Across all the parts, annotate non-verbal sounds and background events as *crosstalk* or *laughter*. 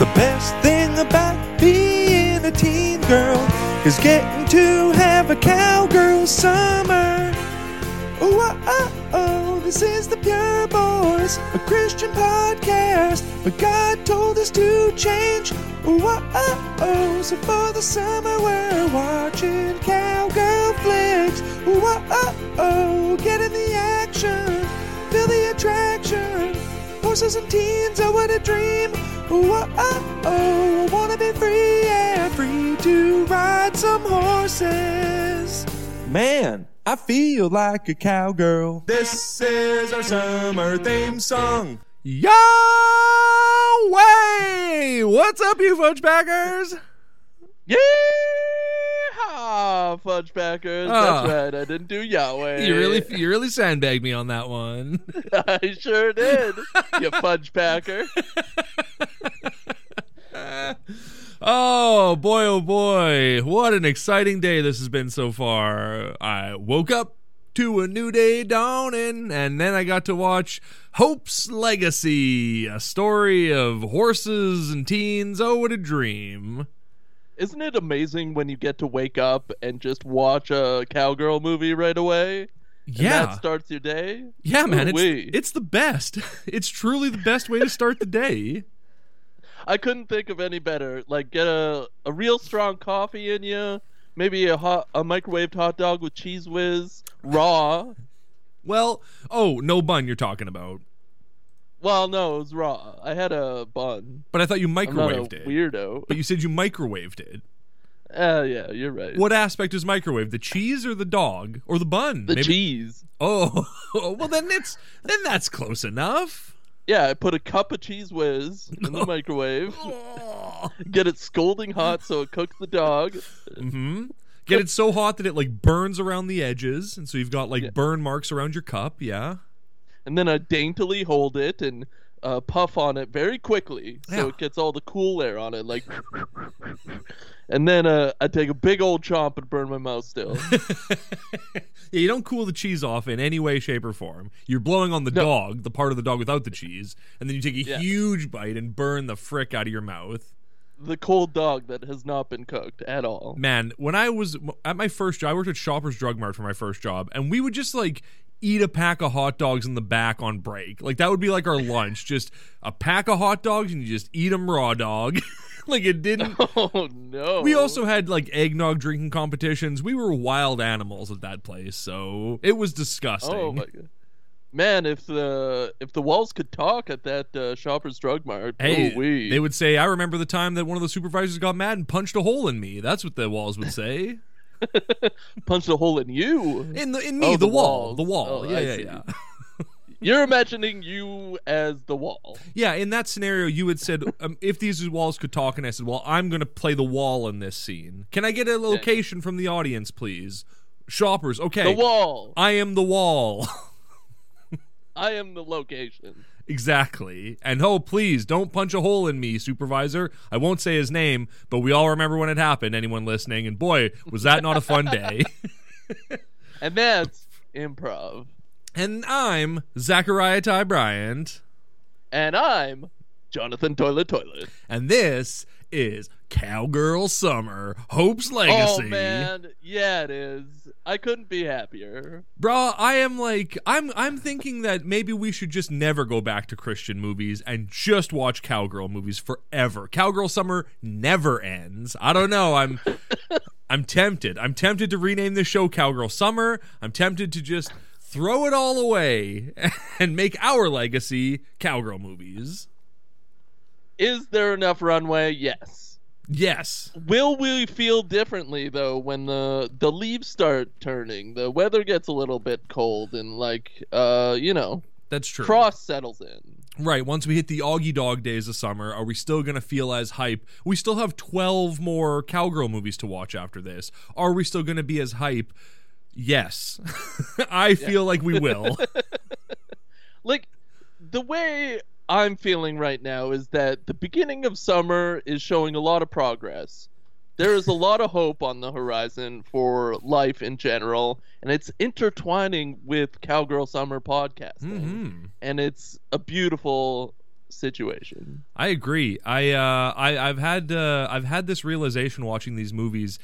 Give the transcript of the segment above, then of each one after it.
The best thing about being a teen girl is getting to have a cowgirl summer. Oh, oh, this is the Pure Boys, a Christian podcast. But God told us to change. Oh, oh, so for the summer we're watching cowgirl flicks. Oh, oh, get in the action, feel the attraction. Horses and teens, oh, what a dream. Oh, oh, oh, I wanna be free free to ride some horses. Man, I feel like a cowgirl. This is our summer theme song. Way! What's up, you fudge packers? Yeah, fudge packers. Ah. That's right. I didn't do Yahweh. You really, *laughs* you really sandbagged me on that one. I sure did. you *laughs* fudge packer. *laughs* oh boy, oh boy, what an exciting day this has been so far. I woke up to a new day dawning, and then I got to watch Hope's Legacy, a story of horses and teens. Oh, what a dream! Isn't it amazing when you get to wake up and just watch a cowgirl movie right away? And Yeah, that starts your day. yeah, man, it's it's the best. *laughs* It's truly the best way to start the day. I couldn't think of any better. Like get a a real strong coffee in you. Maybe a hot a microwaved hot dog with cheese whiz, raw. *laughs* Well, oh, no bun you're talking about. Well, no, it was raw. I had a bun. But I thought you I'm not a microwaved it. weirdo. But you said you microwaved it. Uh, yeah, you're right. What aspect is microwave? The cheese or the dog or the bun? The Maybe- cheese. Oh, *laughs* well then it's then that's close enough. Yeah, I put a cup of cheese whiz in the *laughs* microwave. *laughs* Get it scalding hot so it cooks the dog. hmm Get it so hot that it like burns around the edges, and so you've got like Yeah. burn marks around your cup. Yeah. And then I daintily hold it and uh, puff on it very quickly so Yeah. it gets all the cool air on it. Like, *laughs* and then uh, I take a big old chomp and burn my mouth still. *laughs* yeah, you don't cool the cheese off in any way, shape, or form. You're blowing on the No. dog, the part of the dog without the cheese, and then you take a Yeah. huge bite and burn the frick out of your mouth. the cold dog that has not been cooked at all. Man, when I was at my first job, I worked at Shoppers Drug Mart for my first job, and we would just like eat a pack of hot dogs in the back on break. Like that would be like our lunch, just a pack of hot dogs, and you just eat them raw dog. *laughs* like it didn't. *laughs* Oh no! We also had like eggnog drinking competitions. We were wild animals at that place, so it was disgusting. Oh my god. Man, if the if the walls could talk at that uh, Shoppers Drug Mart, Hey, ooh-wee. they would say, "I remember the time that one of the supervisors got mad and punched a hole in me." That's what the walls would say. *laughs* punch a hole in you. In the in me, Oh, the, the wall, walls. the wall. Oh, yeah, I yeah, see. yeah. *laughs* You're imagining you as the wall. Yeah, in that scenario, you had said um, if these walls could talk, and I said, "Well, I'm going to play the wall in this scene. Can I get a location from the audience, please?" Shoppers, okay. The wall. I am the wall. I am the location. Exactly. And oh, please don't punch a hole in me, supervisor. I won't say his name, but we all remember when it happened. Anyone listening? And boy, was that not a fun day. *laughs* And that's improv. and I'm Zachariah Ty Bryant, And I'm Jonathan Toilet Toilet. and this is Cowgirl Summer, Hope's oh, Legacy. Oh man, yeah it is. I couldn't be happier. Bro, I am like I'm I'm thinking that maybe we should just never go back to Christian movies and just watch cowgirl movies forever. Cowgirl summer never ends. I don't know. I'm *laughs* I'm tempted. I'm tempted to rename the show Cowgirl Summer. I'm tempted to just throw it all away *laughs* and make our legacy cowgirl movies. Is there enough runway? Yes. Yes. Will we feel differently though when the the leaves start turning? The weather gets a little bit cold and like uh you know That's true. frost settles in. Right, once we hit the Augie Dog days of summer, are we still going to feel as hype? We still have 12 more cowgirl movies to watch after this. Are we still going to be as hype? Yes. *laughs* I feel like we will. *laughs* Like the way I'm feeling right now is that the beginning of summer is showing a lot of progress. There is a lot of hope on the horizon for life in general, and it's intertwining with Cowgirl Summer podcasting. Mhm. And it's a beautiful situation. I agree. I uh, I I've had uh, I've had this realization watching these movies.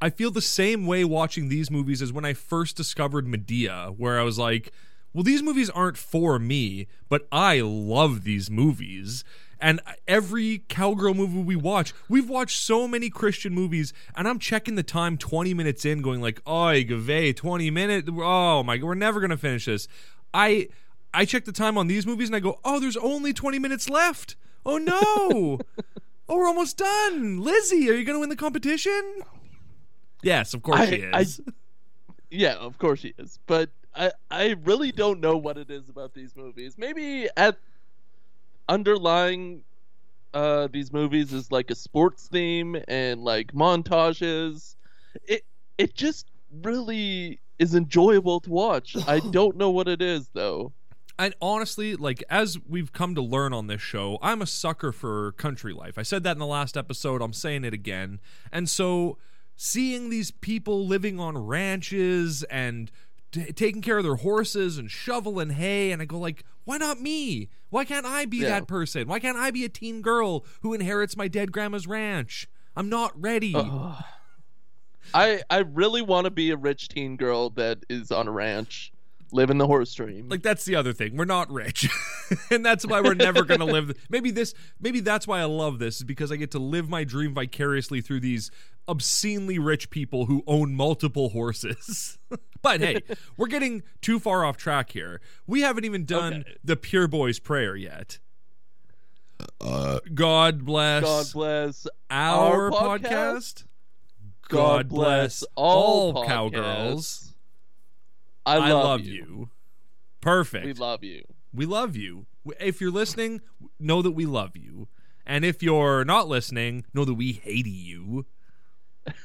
I feel the same way watching these movies as when I first discovered Madea, where I was like, "Well, these movies aren't for me, but I love these movies." And every cowgirl movie we watch, we've watched so many Christian movies, and I'm checking the time 20 minutes in, going like, "Oi, Gave, 20 minutes. Oh my, we're never gonna finish this." I I check the time on these movies and I go, "Oh, there's only 20 minutes left. Oh no." *laughs* oh, we're almost done. Lizzie, are you going to win the competition? Yes, of course I- she is. Yeah, of course she is. But I I really don't know what it is about these movies. Maybe at underlying uh these movies is like a sports theme and like montages. It it just really is enjoyable to watch. I *laughs* don't know what it is though. And honestly, like as we've come to learn on this show, I'm a sucker for country life. I said that in the last episode. I'm saying it again. And so seeing these people living on ranches and t- taking care of their horses and shoveling hay and I go like, why not me? Why can't I be Yeah. that person? Why can't I be a teen girl who inherits my dead grandma's ranch? I'm not ready. I I really want to be a rich teen girl that is on a ranch, living the horse dream. like that's the other thing we're not rich *laughs* and that's why we're never going *laughs* to live maybe this maybe that's why i love this is because i get to live my dream vicariously through these obscenely rich people who own multiple horses *laughs* but hey we're getting too far off track here we haven't even done Okay. the pure boys prayer yet god bless God bless our, our podcast, podcast. god, bless all cowgirls. I i love, love you. you perfect We love you. We love you. If you're listening, know that we love you. And if you're not listening, know that we hate you. *laughs*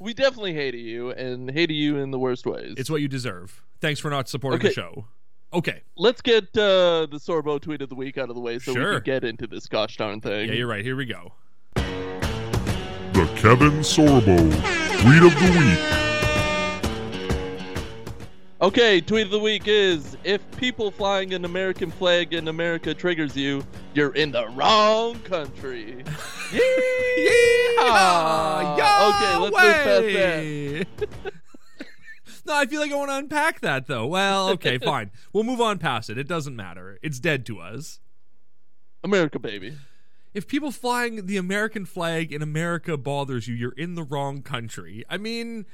We definitely hated you and hated you in the worst ways. It's what you deserve. Thanks for not supporting the show. Okay. Let's get uh, the Sorbo tweet of the week out of the way so Sure. we can get into this gosh darn thing. Yeah, you're right. Here we go. The Kevin Sorbo Tweet of the Week. Okay, tweet of the week is if people flying an American flag in America triggers you, you're in the wrong country. *laughs* Yeehaw! Okay, let's move past that. *laughs* no, I feel like I want to unpack that though. Well, okay, *laughs* fine. We'll move on past it. It doesn't matter. It's dead to us. America, baby. If people flying the American flag in America bothers you, you're in the wrong country. I mean,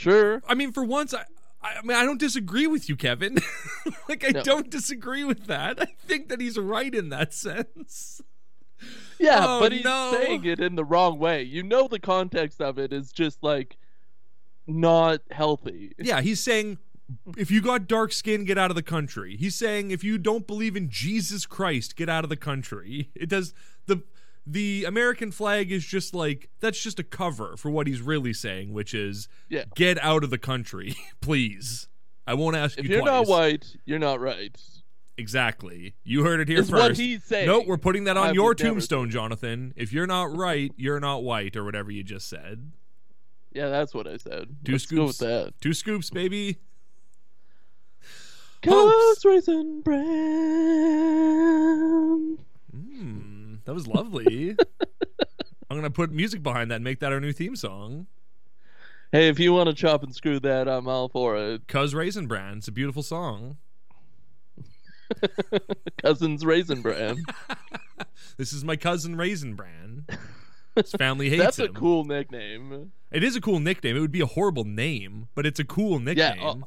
Sure. I mean, for once, I, I mean, I don't disagree with you, Kevin. *laughs* like, I No. don't disagree with that. I think that he's right in that sense. Yeah, Oh, but he's no. saying it in the wrong way. You know the context of it is just like not healthy. Yeah, he's saying if you got dark skin, get out of the country. He's saying if you don't believe in Jesus Christ, get out of the country. *laughs* It does the the American flag is just like that's just a cover for what he's really saying, which is Yeah. get out of the country, *laughs* please. I won't ask If you If you're not white, you're not right. Exactly. You heard it here Is first. what he's saying. Nope, we're putting that on I your never tombstone, Jonathan. If you're not right, you're not white, or whatever you just said. Yeah, that's what I said. Two Let's go with scoops. that. Two scoops, baby. Hopes. Raisin bran. Mm, that was lovely. I'm gonna put music behind that and make that our new theme song. Hey, if you want to chop and screw that, I'm all for it. Cuz Raisin Bran. It's a beautiful song. *laughs* Cousins raisin bran. *laughs* This is my cousin Raisin Bran. His family *laughs* hates That's a cool nickname. It is a cool nickname. It would be a horrible name, but it's a cool uh, nickname. Yeah. oh,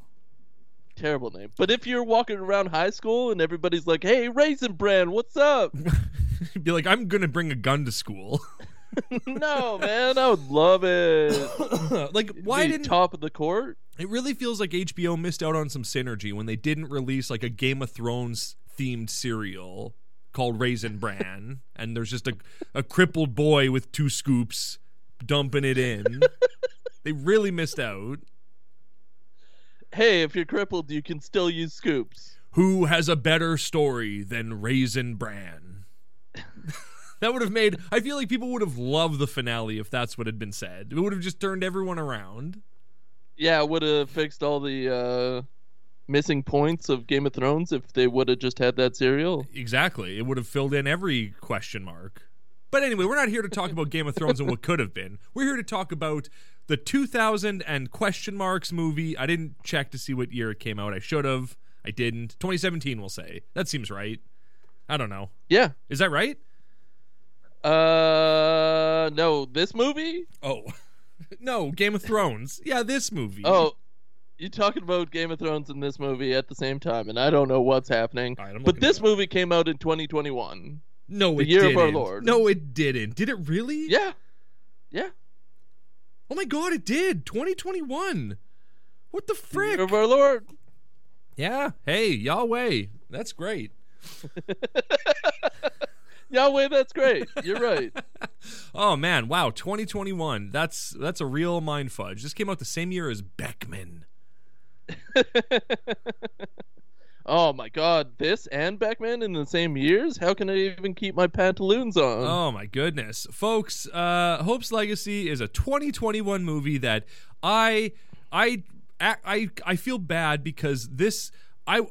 terrible name. But if you're walking around high school and everybody's like, "Hey, raisin bran, what's up?" *laughs* be like, I'm gonna bring a gun to school. *laughs* no, man, I would love it. *coughs* like, why didn't top of the court? It really feels like HBO missed out on some synergy when they didn't release like a Game of Thrones themed cereal called Raisin Bran, *laughs* and there's just a, a crippled boy with two scoops dumping it in. they really missed out. Hey, if you're crippled, you can still use scoops. Who has a better story than Raisin Bran? *laughs* that would have made. I feel like people would have loved the finale if that's what had been said. It would have just turned everyone around. Yeah, it would have fixed all the uh missing points of Game of Thrones if they would have just had that cereal. Exactly. It would have filled in every question mark. But anyway, we're not here to talk about Game of Thrones and what could have been. We're here to talk about the 2000 and question marks movie. I didn't check to see what year it came out. I should have. I didn't. 2017, we'll say. That seems right. I don't know. Yeah. Is that right? Uh, no, this movie. Oh, *laughs* no, Game of Thrones. Yeah, this movie. Oh, you're talking about Game of Thrones and this movie at the same time, and I don't know what's happening. Right, but this movie came out in 2021. No, the it year didn't. our Lord. No, it didn't. Did it really? Yeah, yeah. Oh my God, it did. 2021. What the The frick? year of our Lord. Yeah. Hey, Yahweh. That's great. *laughs* Yahweh, that's great. You're right. *laughs* Oh man, wow, 2021. That's that's a real mind fudge. This came out the same year as Beckman. *laughs* oh my God, this and Beckman in the same years? How can I even keep my pantaloons on? Oh my goodness. Folks, uh Hope's Legacy is a 2021 movie that I I I I feel bad because this I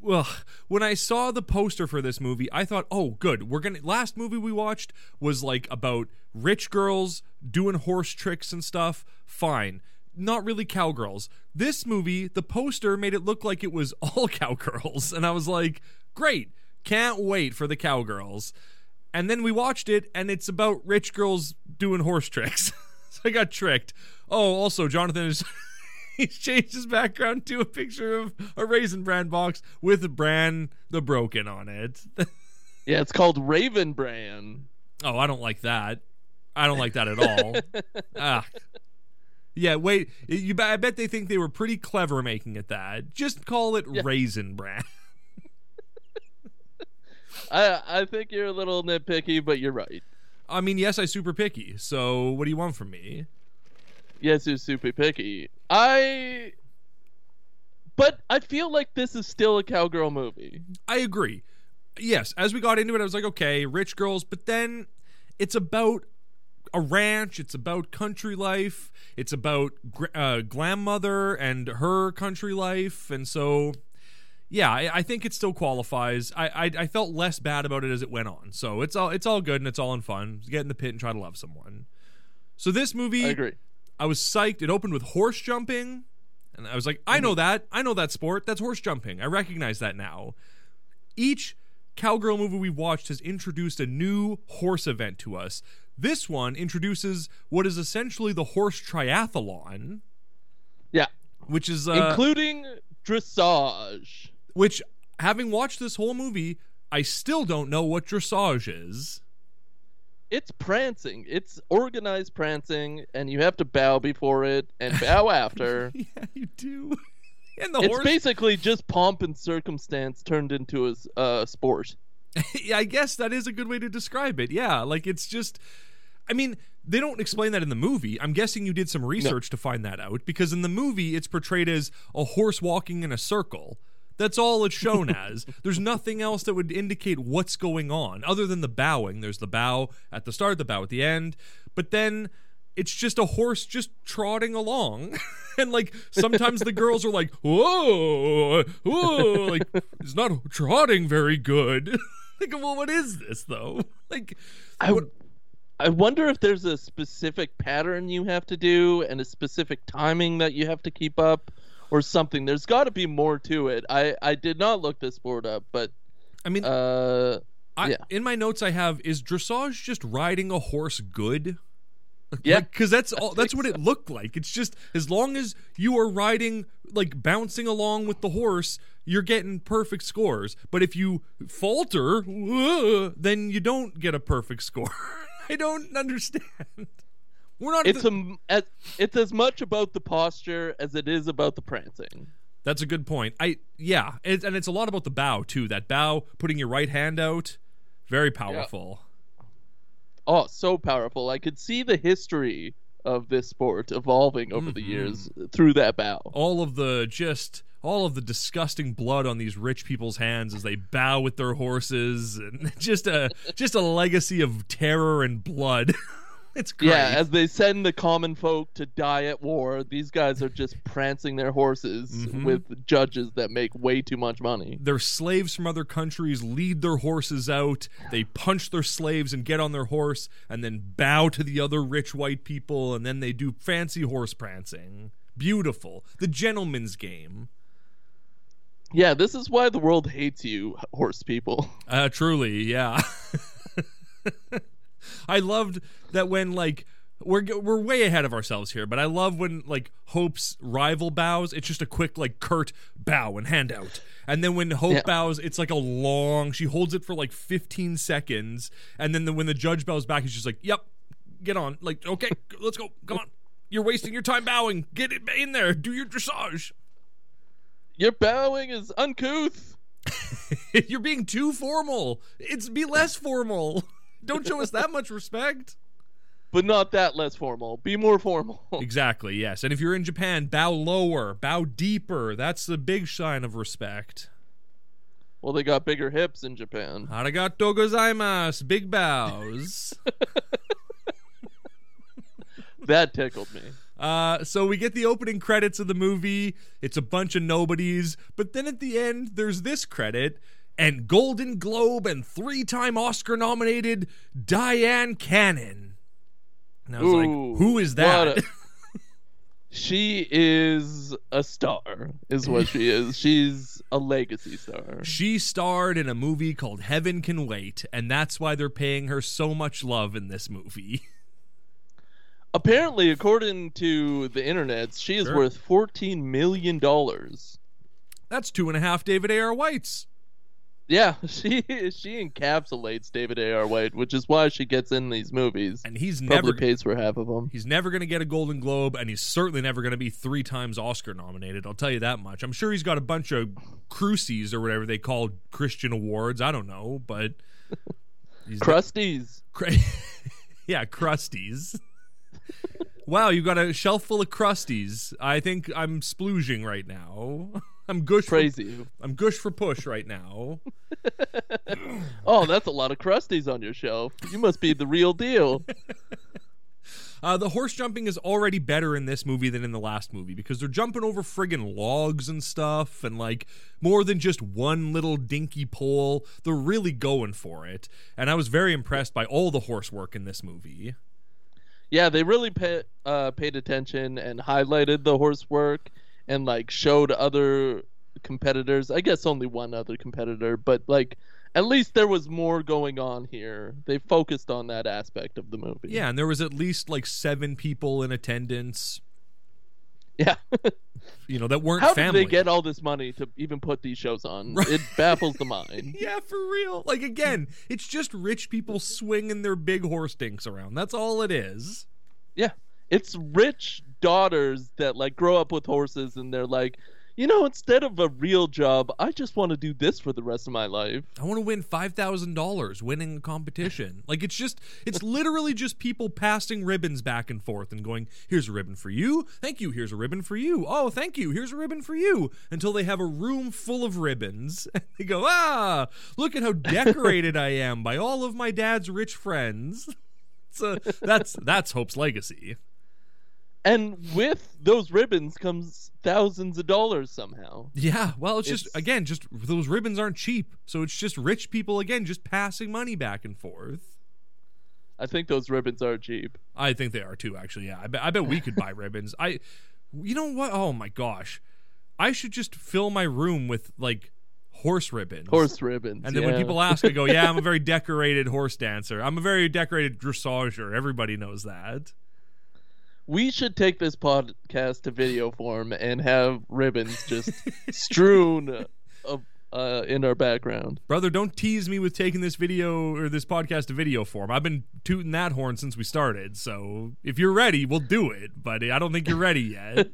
well, when I saw the poster for this movie, I thought, "Oh, good. We're going to last movie we watched was like about rich girls doing horse tricks and stuff. Fine. Not really cowgirls. This movie, the poster made it look like it was *laughs* all cowgirls, and I was like, "Great. Can't wait for the cowgirls." And then we watched it, and it's about rich girls doing horse tricks. *laughs* so I got tricked. Oh, also, Jonathan is. *laughs* He's changed his background to a picture of a Raisin Bran box with Bran the Broken on it. Yeah, it's called Raven Bran. oh, I don't like that. I don't like that at all. ah. Yeah, wait. You, I bet they think they were pretty clever making it that. Just call it Raisin Bran. *laughs* I I think you're a little nitpicky, but you're right. I mean, yes, I super picky. So what do you want from me? Yes, you're super picky. I. But I feel like this is still a cowgirl movie. I agree. Yes, as we got into it, I was like, okay, rich girls, but then it's about a ranch. It's about country life. It's about gr- uh, glam mother and her country life, and so yeah, I, I think it still qualifies. I, I I felt less bad about it as it went on, so it's all it's all good and it's all in fun. Get in the pit and try to love someone. So this movie, I agree. I was psyched. It opened with horse jumping. And I was like, I know that. I know that sport. That's horse jumping. I recognize that now. Each cowgirl movie we've watched has introduced a new horse event to us. This one introduces what is essentially the horse triathlon, Yeah, which is uh, including dressage. which having watched this whole movie, I still don't know what dressage is. It's prancing. It's organized prancing, and you have to bow before it and *laughs* bow after. *laughs* yeah, you do. *laughs* and the it's horse basically just pomp and circumstance turned into a uh, sport. yeah, I guess that is a good way to describe it. Yeah, like it's just I mean, they don't explain that in the movie. I'm guessing you did some research to find that out because in the movie it's portrayed as a horse walking in a circle. That's all it's shown *laughs* as. There's nothing else that would indicate what's going on other than the bowing. There's the bow at the start, the bow at the end, but then it's just a horse just trotting along. *laughs* and like sometimes the girls are like, "Whoa, whoa!" Like it's not trotting very good. *laughs* like, well, what is this though? Like, I, what- I wonder if there's a specific pattern you have to do and a specific timing that you have to keep up or something. There's got to be more to it. I, I did not look this board up, but I mean, uh, I, yeah. in my notes I have is dressage just riding a horse good? Yeah. because that's all. That's what it looked like. It's just as long as you are riding, like bouncing along with the horse, you're getting perfect scores. But if you falter, then you don't get a perfect score. *laughs* I don't understand. *laughs* We're not. it's a, as, it's as much about the posture as it is about the prancing. That's a good point. I yeah, it, and it's a lot about the bow too. That bow, putting your right hand out, very powerful. Oh, so powerful. I could see the history of this sport evolving over the Mhm. years through that bow. all of the just all of the disgusting blood on these rich people's hands as they bow with their horses and *laughs* just a just a legacy of terror and blood *laughs* It's great. Yeah, as they send the common folk to die at war, these guys are just prancing their horses Mhm. with judges that make way too much money. their slaves from other countries lead their horses out. They punch their slaves and get on their horse and then bow to the other rich white people and then they do fancy horse prancing. Beautiful. The gentleman's game. Yeah, this is why the world hates you, horse people. *laughs* Uh truly, yeah. *laughs* I loved that when like we're we're way ahead of ourselves here, but I love when like Hope's rival bows. It's just a quick like curt bow and handout, and then when Hope Yeah. bows, it's like a long. She holds it for like 15 seconds, and then the, when the judge bows back, he's just like, "Yep, get on." Like, okay, let's go. Come on, you're wasting your time bowing. Get it in there. Do your dressage. Your bowing is uncouth. *laughs* you're being too formal. It's be less formal. *laughs* Don't show us that much respect. but not that less formal. Be more formal. *laughs* Exactly, yes. And if you're in Japan, bow lower, bow deeper. That's the big sign of respect. well, they got bigger hips in Japan. Arigato gozaimasu. Big bows. That tickled me. Uh, so we get the opening credits of the movie. It's a bunch of nobodies. But then at the end, there's this credit. And Golden Globe and three time Oscar nominated Dyan Cannon. And I was Ooh, like, who is that? a- *laughs* She is a star, is what she is. *laughs* She's a legacy star. She starred in a movie called Heaven Can Wait, and that's why they're paying her so much love in this movie. *laughs* Apparently, according to the internet, she is Sure. worth fourteen million dollars. That's two and a half David A.R. Whites. Yeah, *laughs* she she encapsulates David A. R. White, which is why she gets in these movies. And he's Probably never pays for half of them. he's never going to get a Golden Globe, and he's certainly never going to be three times Oscar nominated. I'll tell you that much. I'm sure he's got a bunch of crucies or whatever they call Christian awards. I don't know, but *laughs* he's Crusties. Cra- *laughs* yeah, crusties. Wow, you got a shelf full of crusties. I think I'm splooging right now. *laughs* I'm gush. For, I'm gush for push right now. *laughs* Oh, that's a lot of crusties on your shelf. You must be the real deal. *laughs* Uh, the horse jumping is already better in this movie than in the last movie because they're jumping over friggin' logs and stuff and like more than just one little dinky pole. They're really going for it. And I was very impressed by all the horse work in this movie. Yeah, they really pa- uh, paid attention and highlighted the horse work and like showed other competitors. I guess only one other competitor, but like at least there was more going on here. They focused on that aspect of the movie. Yeah, and there was at least like seven people in attendance, Yeah. you know, that weren't How family. did they get all this money to even put these shows on? *laughs* Right. It baffles the mind. *laughs* Yeah, for real. Like again, it's just rich people swinging their big horse dinks around. That's all it is. Yeah. It's rich daughters that like grow up with horses and they're like, you know, instead of a real job, I just want to do this for the rest of my life. I want to win five thousand dollars winning a competition. *laughs* Like it's just, it's literally just people passing ribbons back and forth and going, "Here's a ribbon for you. Thank you. Here's a ribbon for you. Oh, thank you. Here's a ribbon for you." Until they have a room full of ribbons, *laughs* and they go, "Ah, look at how *laughs* decorated I am by all of my dad's rich friends." So that's that's Hope's legacy. And with those ribbons comes thousands of dollars somehow. Yeah, well, it's, just again, just those ribbons aren't cheap, so it's just rich people again just passing money back and forth. I think those ribbons are cheap. I think they are too, actually. Yeah, I bet, I bet we could buy ribbons. I, you know what? Oh my gosh, I should just fill my room with like horse ribbons. Horse ribbons. And then when people ask, I go, "Yeah, I'm a very *laughs* decorated horse dancer. I'm a very decorated dressager. Everybody knows that." We should take this podcast to video form and have ribbons just strewn *laughs* uh, uh, in our background. Brother, don't tease me with taking this video or this podcast to video form. I've been tooting that horn since we started. So if you're ready, we'll do it. But I don't think you're ready yet.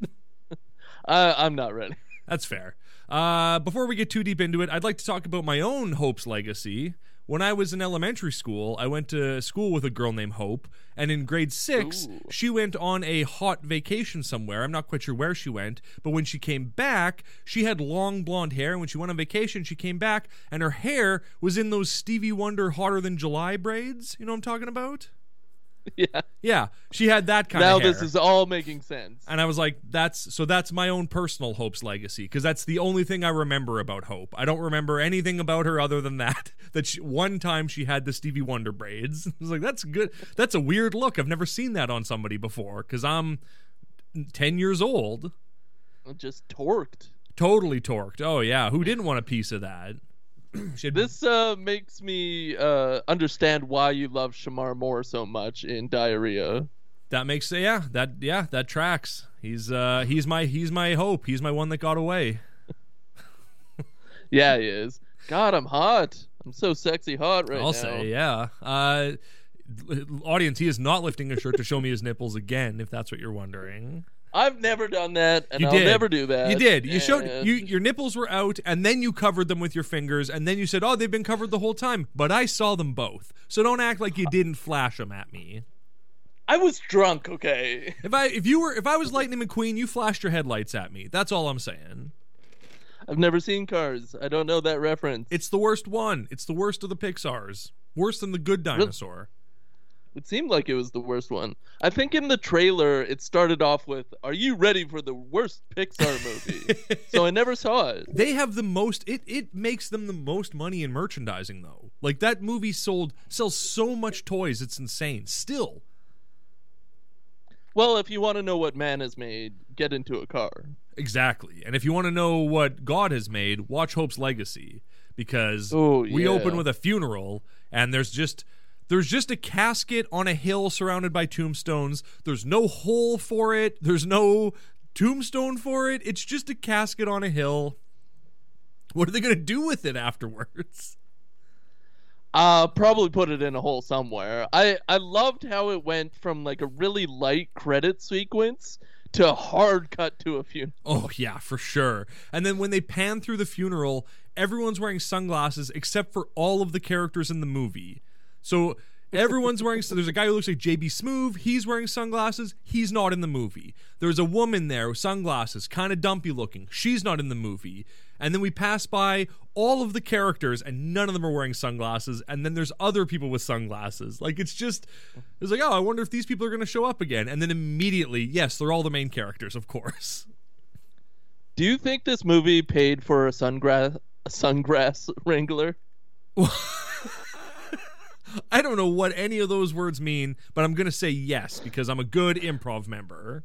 *laughs* I, I'm not ready. That's fair. Uh, before we get too deep into it, I'd like to talk about my own Hope's legacy. When I was in elementary school, I went to school with a girl named Hope, and in grade six, Ooh. she went on a hot vacation somewhere. I'm not quite sure where she went, but when she came back, she had long blonde hair. And when she went on vacation, she came back, and her hair was in those Stevie Wonder hotter than July braids. You know what I'm talking about? *laughs* Yeah. Yeah, she had that kind now of hair. this is all making sense. and I was like, "That's so. That's my own personal Hope's legacy because that's the only thing I remember about Hope. I don't remember anything about her other than that. *laughs* That she, one time she had the Stevie Wonder braids. *laughs* I was like, "That's good. That's a weird look. I've never seen that on somebody before because I'm ten years old, Just torqued. totally torqued. Oh yeah, who didn't want a piece of that? *clears throat* This uh, makes me uh, understand why you love Shemar Moore so much in Diarrhea. that makes yeah that yeah that tracks. He's uh he's my he's my Hope. He's my one that got away. Yeah, he is. God, I'm hot. I'm so sexy hot right I'll now. say, yeah. Uh, audience, he is not lifting his shirt to show me his nipples again. If that's what you're wondering, I've never done that, and you I'll did. never do that. You did. You showed you your nipples were out, and then you covered them with your fingers, and then you said, "Oh, they've been covered the whole time." But I saw them both, so don't act like you didn't flash them at me. I was drunk. Okay. If I if you were if I was Lightning McQueen, you flashed your headlights at me. That's all I'm saying. I've never seen Cars. I don't know that reference. It's the worst one. It's the worst of the Pixar's. Worse than the Good Dinosaur. It seemed like it was the worst one. I think in the trailer it started off with, "Are you ready for the worst Pixar movie?" *laughs* so I never saw it. They have the most it it makes them the most money in merchandising though. Like that movie sold sells so much toys, it's insane. Still. Well, if you want to know what man has made, get into a car. Exactly. And if you want to know what God has made, watch Hope's Legacy because Oh, we yeah. open with a funeral and there's just there's just a casket on a hill surrounded by tombstones. There's no hole for it. There's no tombstone for it. It's just a casket on a hill. What are they going to do with it afterwards? Uh probably put it in a hole somewhere. I I loved how it went from like a really light credit sequence to hard cut to a funeral. Oh yeah, for sure. And then when they pan through the funeral, everyone's wearing sunglasses except for all of the characters in the movie. So everyone's wearing so there's a guy who looks like JB Smoove, he's wearing sunglasses, he's not in the movie. There's a woman there with sunglasses, kind of dumpy looking. She's not in the movie. And then we pass by all of the characters and none of them are wearing sunglasses and then there's other people with sunglasses. Like it's just it's like, "Oh, I wonder if these people are going to show up again." And then immediately, yes, they're all the main characters, of course. Do you think this movie paid for a sungrass a sungrass *laughs* wrangler? *laughs* I don't know what any of those words mean, but I'm going to say yes because I'm a good improv member.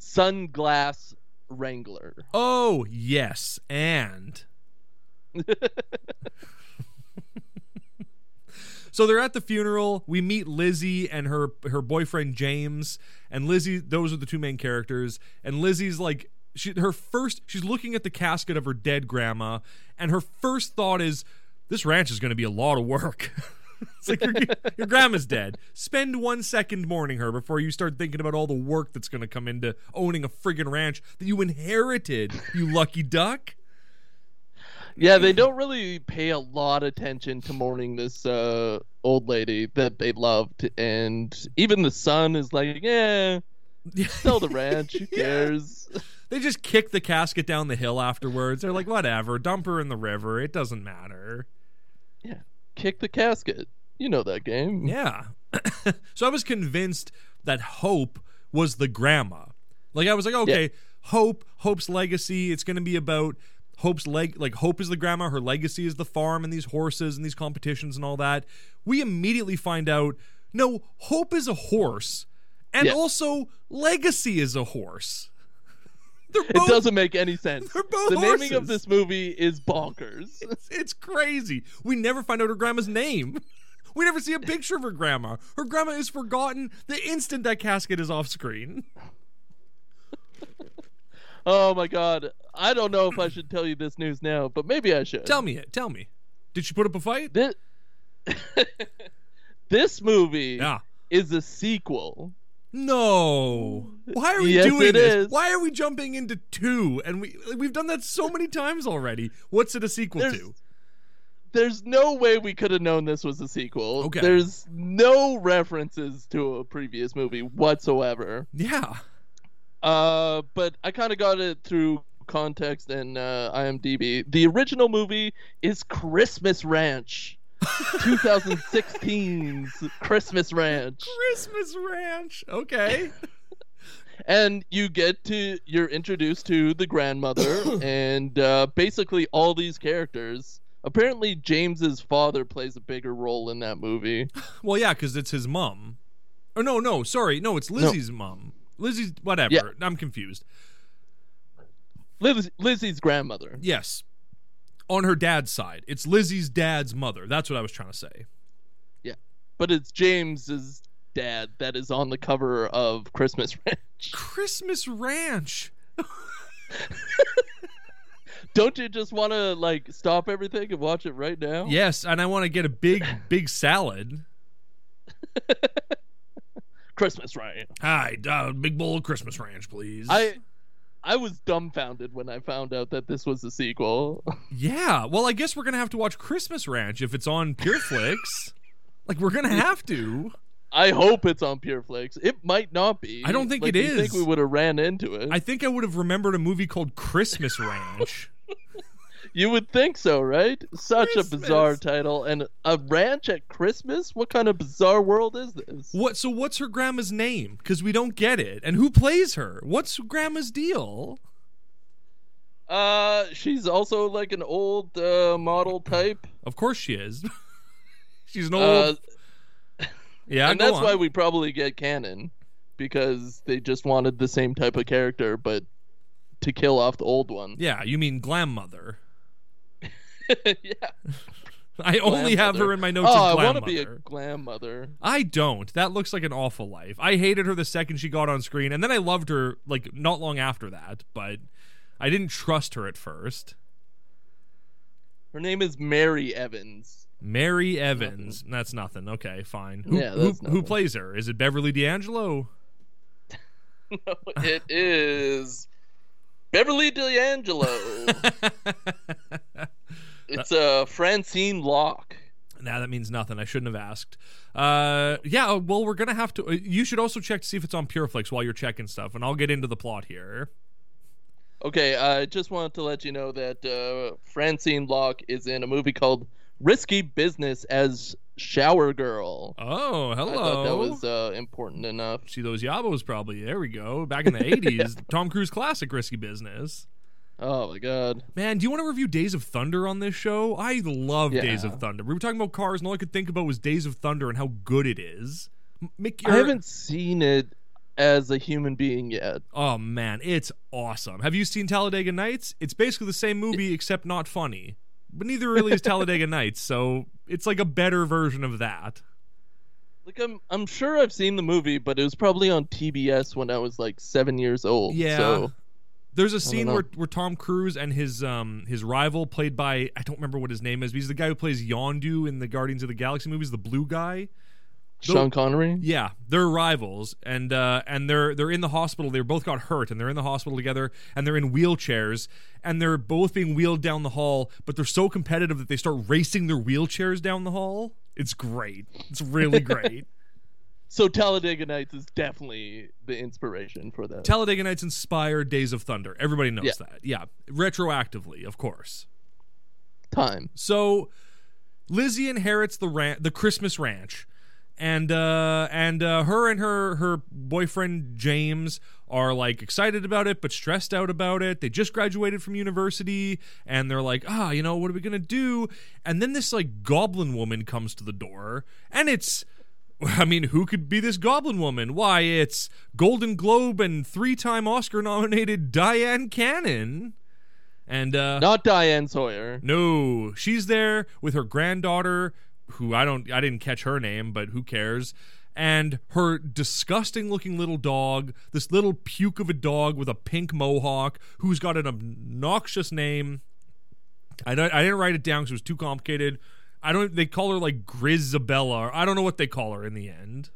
Sunglass wrangler. Oh, yes. And. *laughs* so they're at the funeral. We meet Lizzie and her her boyfriend James. And Lizzie, those are the two main characters. And Lizzie's like she her first she's looking at the casket of her dead grandma and her first thought is this ranch is going to be a lot of work. *laughs* *laughs* it's like your, your grandma's dead. Spend one second mourning her before you start thinking about all the work that's going to come into owning a friggin' ranch that you inherited, you lucky duck. Yeah, they don't really pay a lot of attention to mourning this uh, old lady that they loved, and even the son is like, "Yeah, *laughs* sell the ranch. Who Yeah. cares?" They just kick the casket down the hill afterwards. They're like, whatever, dump her in the river. It doesn't matter. Yeah, kick the casket. You know that game. Yeah. *coughs* so I was convinced that Hope was the grandma. Like I was like, okay, Hope, Hope's legacy. It's going to be about Hope's leg. Like Hope is the grandma. Her legacy is the farm and these horses and these competitions and all that. We immediately find out no, Hope is a horse, and Yeah. also Legacy is a horse. They're It doesn't make any sense. They're both the naming of this movie is bonkers. It's, it's crazy. We never find out her grandma's name. We never see a picture of her grandma. Her grandma is forgotten the instant that casket is off screen. oh my god. I don't know if I should tell you this news now, but maybe I should. Tell me it. Tell me. Did she put up a fight? this *laughs* this movie Yeah. is a sequel. No. Why are we Yes, doing this? is. Why are we jumping into two? And we we've done that so many times already. What's it a sequel There's- to? There's no way we could have known this was a sequel. Okay. There's no references to a previous movie whatsoever. Yeah. Uh, but I kind of got it through context and uh, IMDb. The original movie is Christmas Ranch. 2016's Christmas Ranch. Christmas Ranch. Okay. *laughs* and you get to you're introduced to the grandmother *coughs* and uh, basically all these characters apparently james's father plays a bigger role in that movie *laughs* well, yeah, because it's his mom. Or no, no, sorry, no, it's Lizzie's mom. Lizzie's whatever. Yeah. I'm confused. Liz, lizzie's grandmother Yes. On her dad's side, it's Lizzie's dad's mother. That's what I was trying to say. Yeah. But it's james's dad that is on the cover of christmas *laughs* ranch Christmas Ranch. *laughs* don't you just want to like stop everything and watch it right now Yes, and I want to get a big, *laughs* big salad. christmas ranch Hi, uh, big bowl of Christmas Ranch, please. i i was dumbfounded when i found out that this was a sequel *laughs* Yeah, well, I guess we're gonna have to watch Christmas Ranch if it's on PureFlix. like we're gonna have to. I hope it's on PureFlix. It might not be. I don't think like, it you Think we would have ran into it. I think I would have remembered a movie called Christmas Ranch. You would think so, right? Such Christmas. a bizarre title and a ranch at Christmas. What kind of bizarre world is this? what? So what's her grandma's name? Because we don't get it. And who plays her? What's grandma's deal? Uh, she's also like an old uh, model type. Of course she is. *laughs* She's an old. Uh, yeah, and that's on. why we probably get Cannon because they just wanted the same type of character, but to kill off the old one. Yeah, you mean Glam Mother. *laughs* yeah. *laughs* I only have mother. her in my notes Oh, I want to be a glam mother. I don't. That looks like an awful life. I hated her the second she got on screen, and then I loved her like not long after that, but I didn't trust her at first. Her name is Mary Evans. Mary Evans. That's nothing. Okay, fine. Who, Yeah, who, who nothing. plays her? Is it Beverly D'Angelo? *laughs* No, it is Beverly D'Angelo. It's uh, Francine Locke. Nah, that means nothing. I shouldn't have asked. Uh, yeah. Well, we're gonna have to. uh, You should also check to see if it's on PureFlix while you're checking stuff, and I'll get into the plot here. Okay, I just wanted to let you know that uh, Francine Locke is in a movie called Risky Business as Shower Girl. Oh, hello. I thought that was uh, important enough. See those Yabos probably. There we go. Back in the 80s, *laughs* Tom Cruise classic Risky Business. Oh my god. Man, do you want to review Days of Thunder on this show? I love Days of Thunder. We were talking about cars, and all I could think about was Days of Thunder and how good it is. M- Make I haven't seen it as a human being yet. Oh man, it's awesome. Have you seen Talladega Nights? It's basically the same movie except not funny. But neither really is Talladega *laughs* Nights, so it's like a better version of that. Like I'm I'm sure I've seen the movie, but it was probably on TBS when I was like seven years old. Yeah. So There's a scene where, where Tom Cruise and his um his rival, played by I don't remember what his name is, but he's the guy who plays Yondu in the Guardians of the Galaxy movies, the blue guy. Sean Connery. Yeah, they're rivals, and uh, and they're they're in the hospital. They both got hurt, and they're in the hospital together, and they're in wheelchairs, and they're both being wheeled down the hall. But they're so competitive that they start racing their wheelchairs down the hall. It's great. It's really *laughs* great. So Talladega Nights is definitely the inspiration for that. Talladega Nights inspired Days of Thunder. Everybody knows Yeah. that. Yeah, retroactively, of course. Time. So Lizzie inherits the ran- the Christmas ranch, and uh, and uh, her and her her boyfriend James are like excited about it, but stressed out about it. They just graduated from university, and they're like, ah, you know, what are we gonna do? And then this like goblin woman comes to the door, and it's. *laughs* I mean, who could be this goblin woman? Why, it's Golden Globe and three time Oscar nominated Dyan Cannon. And uh Not Diane Sawyer. no, she's there with her granddaughter, who I don't, I didn't catch her name, but who cares? And her disgusting looking little dog, this little puke of a dog with a pink mohawk, who's got an obnoxious name. I, I didn't write it down because it was too complicated. I don't. They call her like Grizabella. Or I don't know what they call her in the end.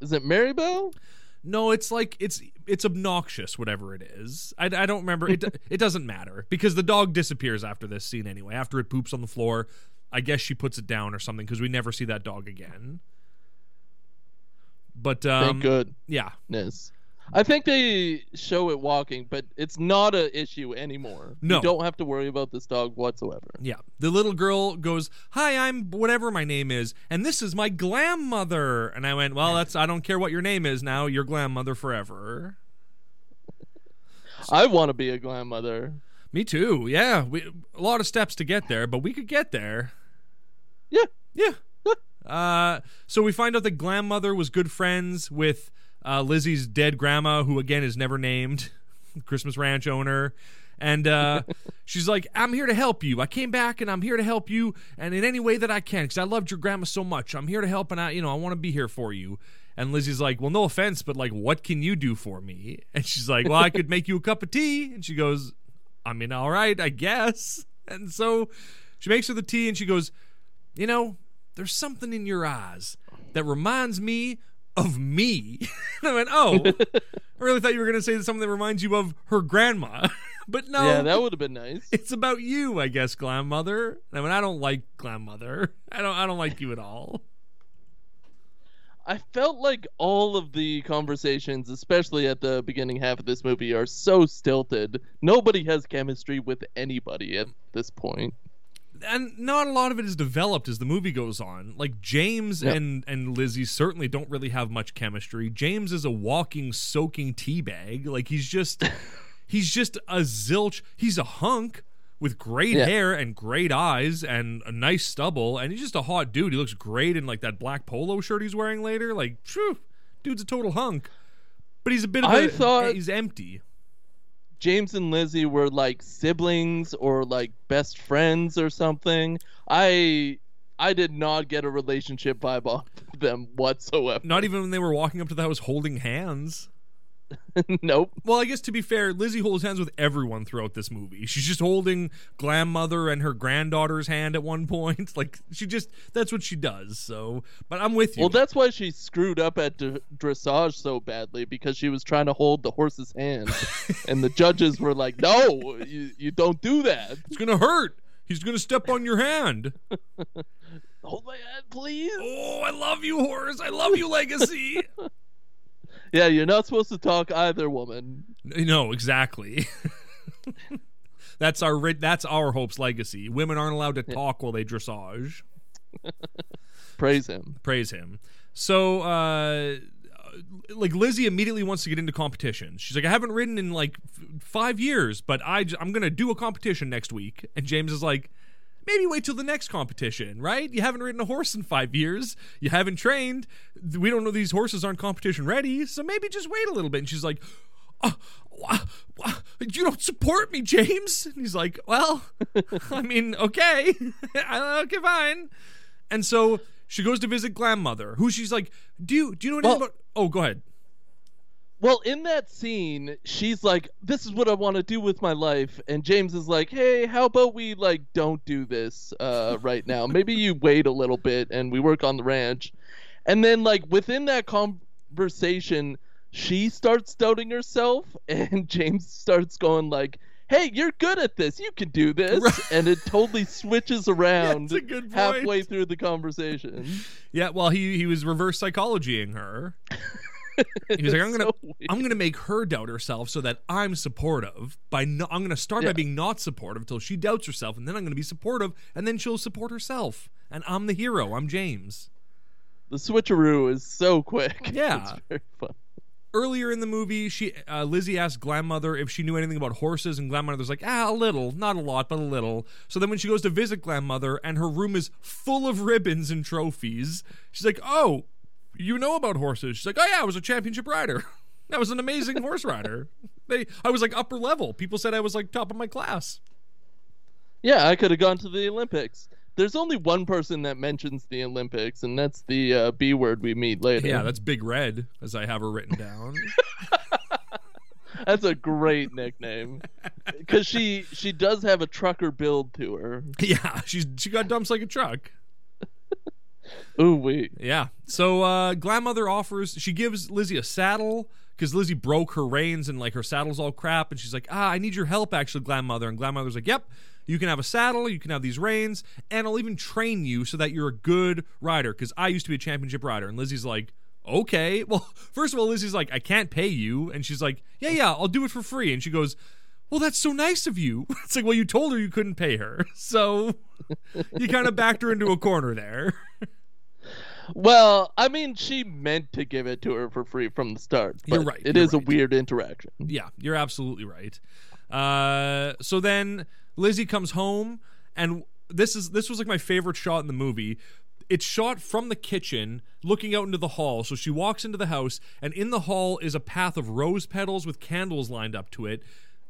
Is it Marybelle? No, it's like it's it's obnoxious, whatever it is. I, I don't remember. It *laughs* it doesn't matter because the dog disappears after this scene anyway. After it poops on the floor, I guess she puts it down or something because we never see that dog again. But um, Thank goodness. yeah, I think they show it walking, but it's not an issue anymore. No. You don't have to worry about this dog whatsoever. Yeah. The little girl goes, Hi, I'm whatever my name is, and this is my glam mother. And I went, Well, that's I don't care what your name is now, you're glam mother forever. I want to be a grandmother. Me too. Yeah. We a lot of steps to get there, but we could get there. Yeah. Yeah. Uh, so we find out that Glam Mother was good friends with uh, Lizzie's dead grandma, who again is never named, *laughs* Christmas Ranch owner. And uh, *laughs* she's like, I'm here to help you. I came back and I'm here to help you, and in any way that I can, because I loved your grandma so much. I'm here to help, and I, you know, I want to be here for you. And Lizzie's like, Well, no offense, but like, what can you do for me? *laughs* And she's like, Well, I could make you a cup of tea. And she goes, I mean, all right, I guess. And so she makes her the tea, and she goes, You know, there's something in your eyes that reminds me of me. *laughs* and I went, oh, *laughs* I really thought you were going to say something that reminds you of her grandma. *laughs* but no, Yeah, that would have been nice. it's about you, I guess, grandmother. I mean, I don't like grandmother. I don't, I don't like you at all. I felt like all of the conversations, especially at the beginning half of this movie, are so stilted. Nobody has chemistry with anybody at this point. And not a lot of it is developed as the movie goes on. Like James Yep. and and Lizzie certainly don't really have much chemistry. James is a walking soaking tea bag. Like he's just *laughs* he's just a zilch. He's a hunk with great Yeah. hair and great eyes and a nice stubble and he's just a hot dude. He looks great in like that black polo shirt he's wearing later. Like, phew, dude's a total hunk. But he's a bit of I a thought- he's empty. James and Lizzie were like siblings or like best friends or something. I I did not get a relationship vibe off them whatsoever. Not even when they were walking up to the house holding hands. *laughs* nope. Well, I guess to be fair, Lizzie holds hands with everyone throughout this movie. She's just holding Grandmother and her granddaughter's hand at one point. *laughs* Like she just that's what she does. So, but I'm with you. Well, that's why she screwed up at d- dressage so badly because she was trying to hold the horse's hand, *laughs* and the judges were like, "No, you, you don't do that. it's gonna hurt. He's gonna step on your hand. Hold my hand, please." Oh, I love you, horse. I love you, Legacy. Yeah, you're not supposed to talk either, woman. no, exactly. *laughs* that's our that's our Hope's legacy. Women aren't allowed to talk while they dressage. *laughs* Praise him. praise him. So, uh, like Lizzie immediately wants to get into competitions. She's like, I haven't ridden in like f- five years, but I j- I'm gonna do a competition next week. And James is like, maybe wait till the next competition, right? You haven't ridden a horse in five years. You haven't trained. We don't know these horses aren't competition ready, so maybe just wait a little bit. And she's like. "Oh, you don't support me, James. And he's like, well, *laughs* I mean, okay, *laughs* uh, okay, fine. And so she goes to visit Grandmother, who she's like, "Do you do you know anything Well- about?" Oh, go ahead. Well, in that scene, she's like, "This is what I want to do with my life," and James is like, "Hey, how about we like don't do this uh, *laughs* right now? Maybe you wait a little bit and we work on the ranch." And then, like within that conversation, she starts doubting herself, *laughs* and James starts going like, "Hey, you're good at this. You can do this," Right. and it totally switches *laughs* around good halfway through the conversation. Yeah, well, he he was reverse psychologying her. He was like, "I'm gonna So. I'm gonna make her doubt herself so that I'm supportive. By no, I'm gonna start by being not supportive until she doubts herself, and then I'm gonna be supportive, and then she'll support herself. And I'm the hero. I'm James." The switcheroo is so quick. *laughs* Yeah. it's very fun. earlier in the movie, she uh, Lizzie asked Grandmother if she knew anything about horses, and Grandmother's like, ah, a little, not a lot, but a little. So then when she goes to visit Grandmother, and her room is full of ribbons and trophies, she's like, oh, you know about horses? She's like, oh yeah, I was a championship rider. *laughs* I was an amazing horse *laughs* rider. They, I was like upper level. People said I was like top of my class. Yeah, I could have gone to the Olympics. There's only one person that mentions the Olympics, and that's the uh, B word we meet later. Yeah, that's Big Red, as I have her written down. *laughs* that's a great nickname. Because she she does have a trucker build to her. yeah, she's she got dumps like a truck. Ooh wee. Yeah. So uh Grandmother offers she gives Lizzie a saddle because Lizzie broke her reins and like her saddle's all crap and she's like, ah, I need your help actually, Grandmother. And Grandmother's like, Yep, you can have a saddle, you can have these reins, and I'll even train you so that you're a good rider, because I used to be a championship rider. And Lizzie's like, okay. *laughs* Well, first of all, Lizzie's like, I can't pay you. And she's like, yeah, yeah, I'll do it for free. And she goes, well, that's so nice of you. *laughs* It's like, well, you told her you couldn't pay her. *laughs* So you kind of backed her into a corner there. Well, I mean, she meant to give it to her for free from the start. But You're right, It you're is a weird interaction. Yeah, you're absolutely right. Uh, so then Lizzie comes home, and this is this was like my favorite shot in the movie. It's shot from the kitchen, looking out into the hall. So she walks into the house, and in the hall is a path of rose petals with candles lined up to it.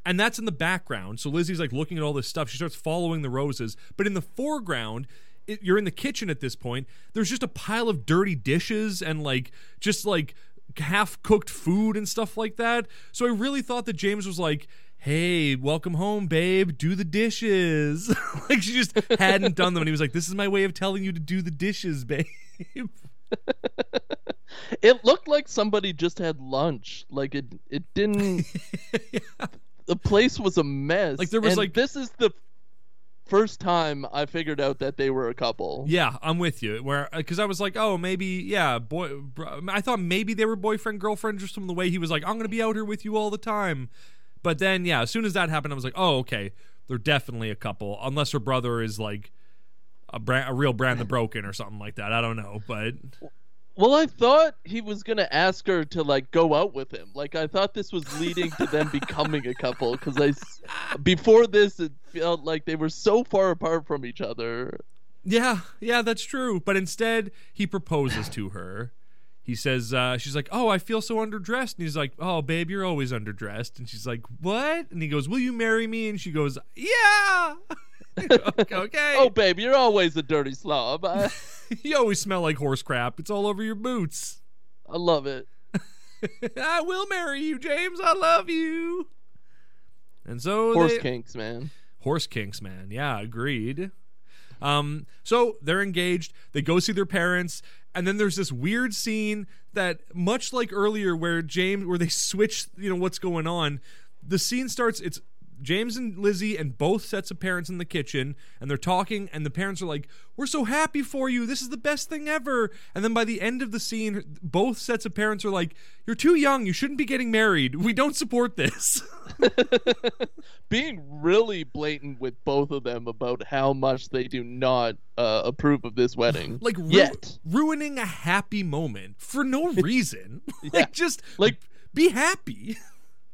And that's in the background. So Lizzie's like looking at all this stuff. She starts following the roses. But in the foreground, it, you're in the kitchen at this point. There's just a pile of dirty dishes and like just like half cooked food and stuff like that. So I really thought that James was like, "Hey, welcome home, babe. Do the dishes." *laughs* like she just hadn't done them, and he was like, "This is my way of telling you to do the dishes, babe." *laughs* It looked like somebody just had lunch. Like it, it didn't. *laughs* The place was a mess. Like, there was, And like- this is the first time I figured out that they were a couple. yeah, I'm with you. Where uh, because I was like, "Oh, maybe yeah, boy." bro- I thought maybe they were boyfriend girlfriend just from the way he was like, "I'm gonna be out here with you all the time." But then yeah, as soon as that happened, I was like, "Oh, okay, they're definitely a couple." Unless her brother is like. A, brand, a real brand the broken or something like that. I don't know, but Well, I thought he was gonna ask her to like go out with him. Like I thought this was leading to them becoming a couple. Because I, before this, it felt like they were so far apart from each other. Yeah, yeah, that's true. But instead, he proposes to her. He says, uh, she's like, Oh, I feel so underdressed. And he's like, Oh, babe, you're always underdressed. And she's like, What? And he goes, Will you marry me? And she goes, Yeah. *laughs* *laughs* okay. Oh, babe, you're always a dirty slob. I, *laughs* you always smell like horse crap. It's all over your boots. I love it. *laughs* I will marry you, James. I love you. And so Horse they, kinks, man. Horse kinks, man. Yeah, agreed. Um, so they're engaged. They go see their parents, and then there's this weird scene that, much like earlier, where James, where they *laughs* switch, you know, what's going on. The scene starts. It's James and Lizzie and both sets of parents in the kitchen, and they're talking, and the parents are like, "We're so happy for you. This is the best thing ever." And then by the end of the scene, both sets of parents are like, "You're too young. You shouldn't be getting married. We don't support this." *laughs* *laughs* Being really blatant with both of them about how much they do not uh, approve of this wedding. *laughs* like ru- yet. ruining a happy moment for no reason. Yeah. like just Like- be happy.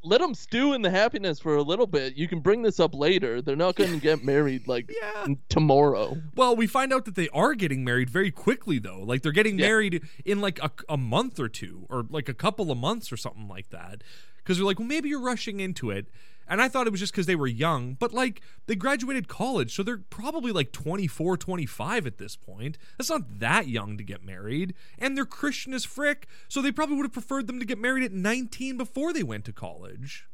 Let them stew in the happiness for a little bit. You can bring this up later. They're not going to get married like *laughs* Yeah. tomorrow. Well, we find out that they are getting married very quickly though. Like they're getting Yeah. married in like a, a month or two or like a couple of months or something like that. Cuz they're like, "Well, maybe you're rushing into it." And I thought it was just cuz they were young, but like they graduated college, so they're probably like 24, 25 at this point. That's not that young to get married. And they're Christian as frick, so they probably would have preferred them to get married at 19 before they went to college.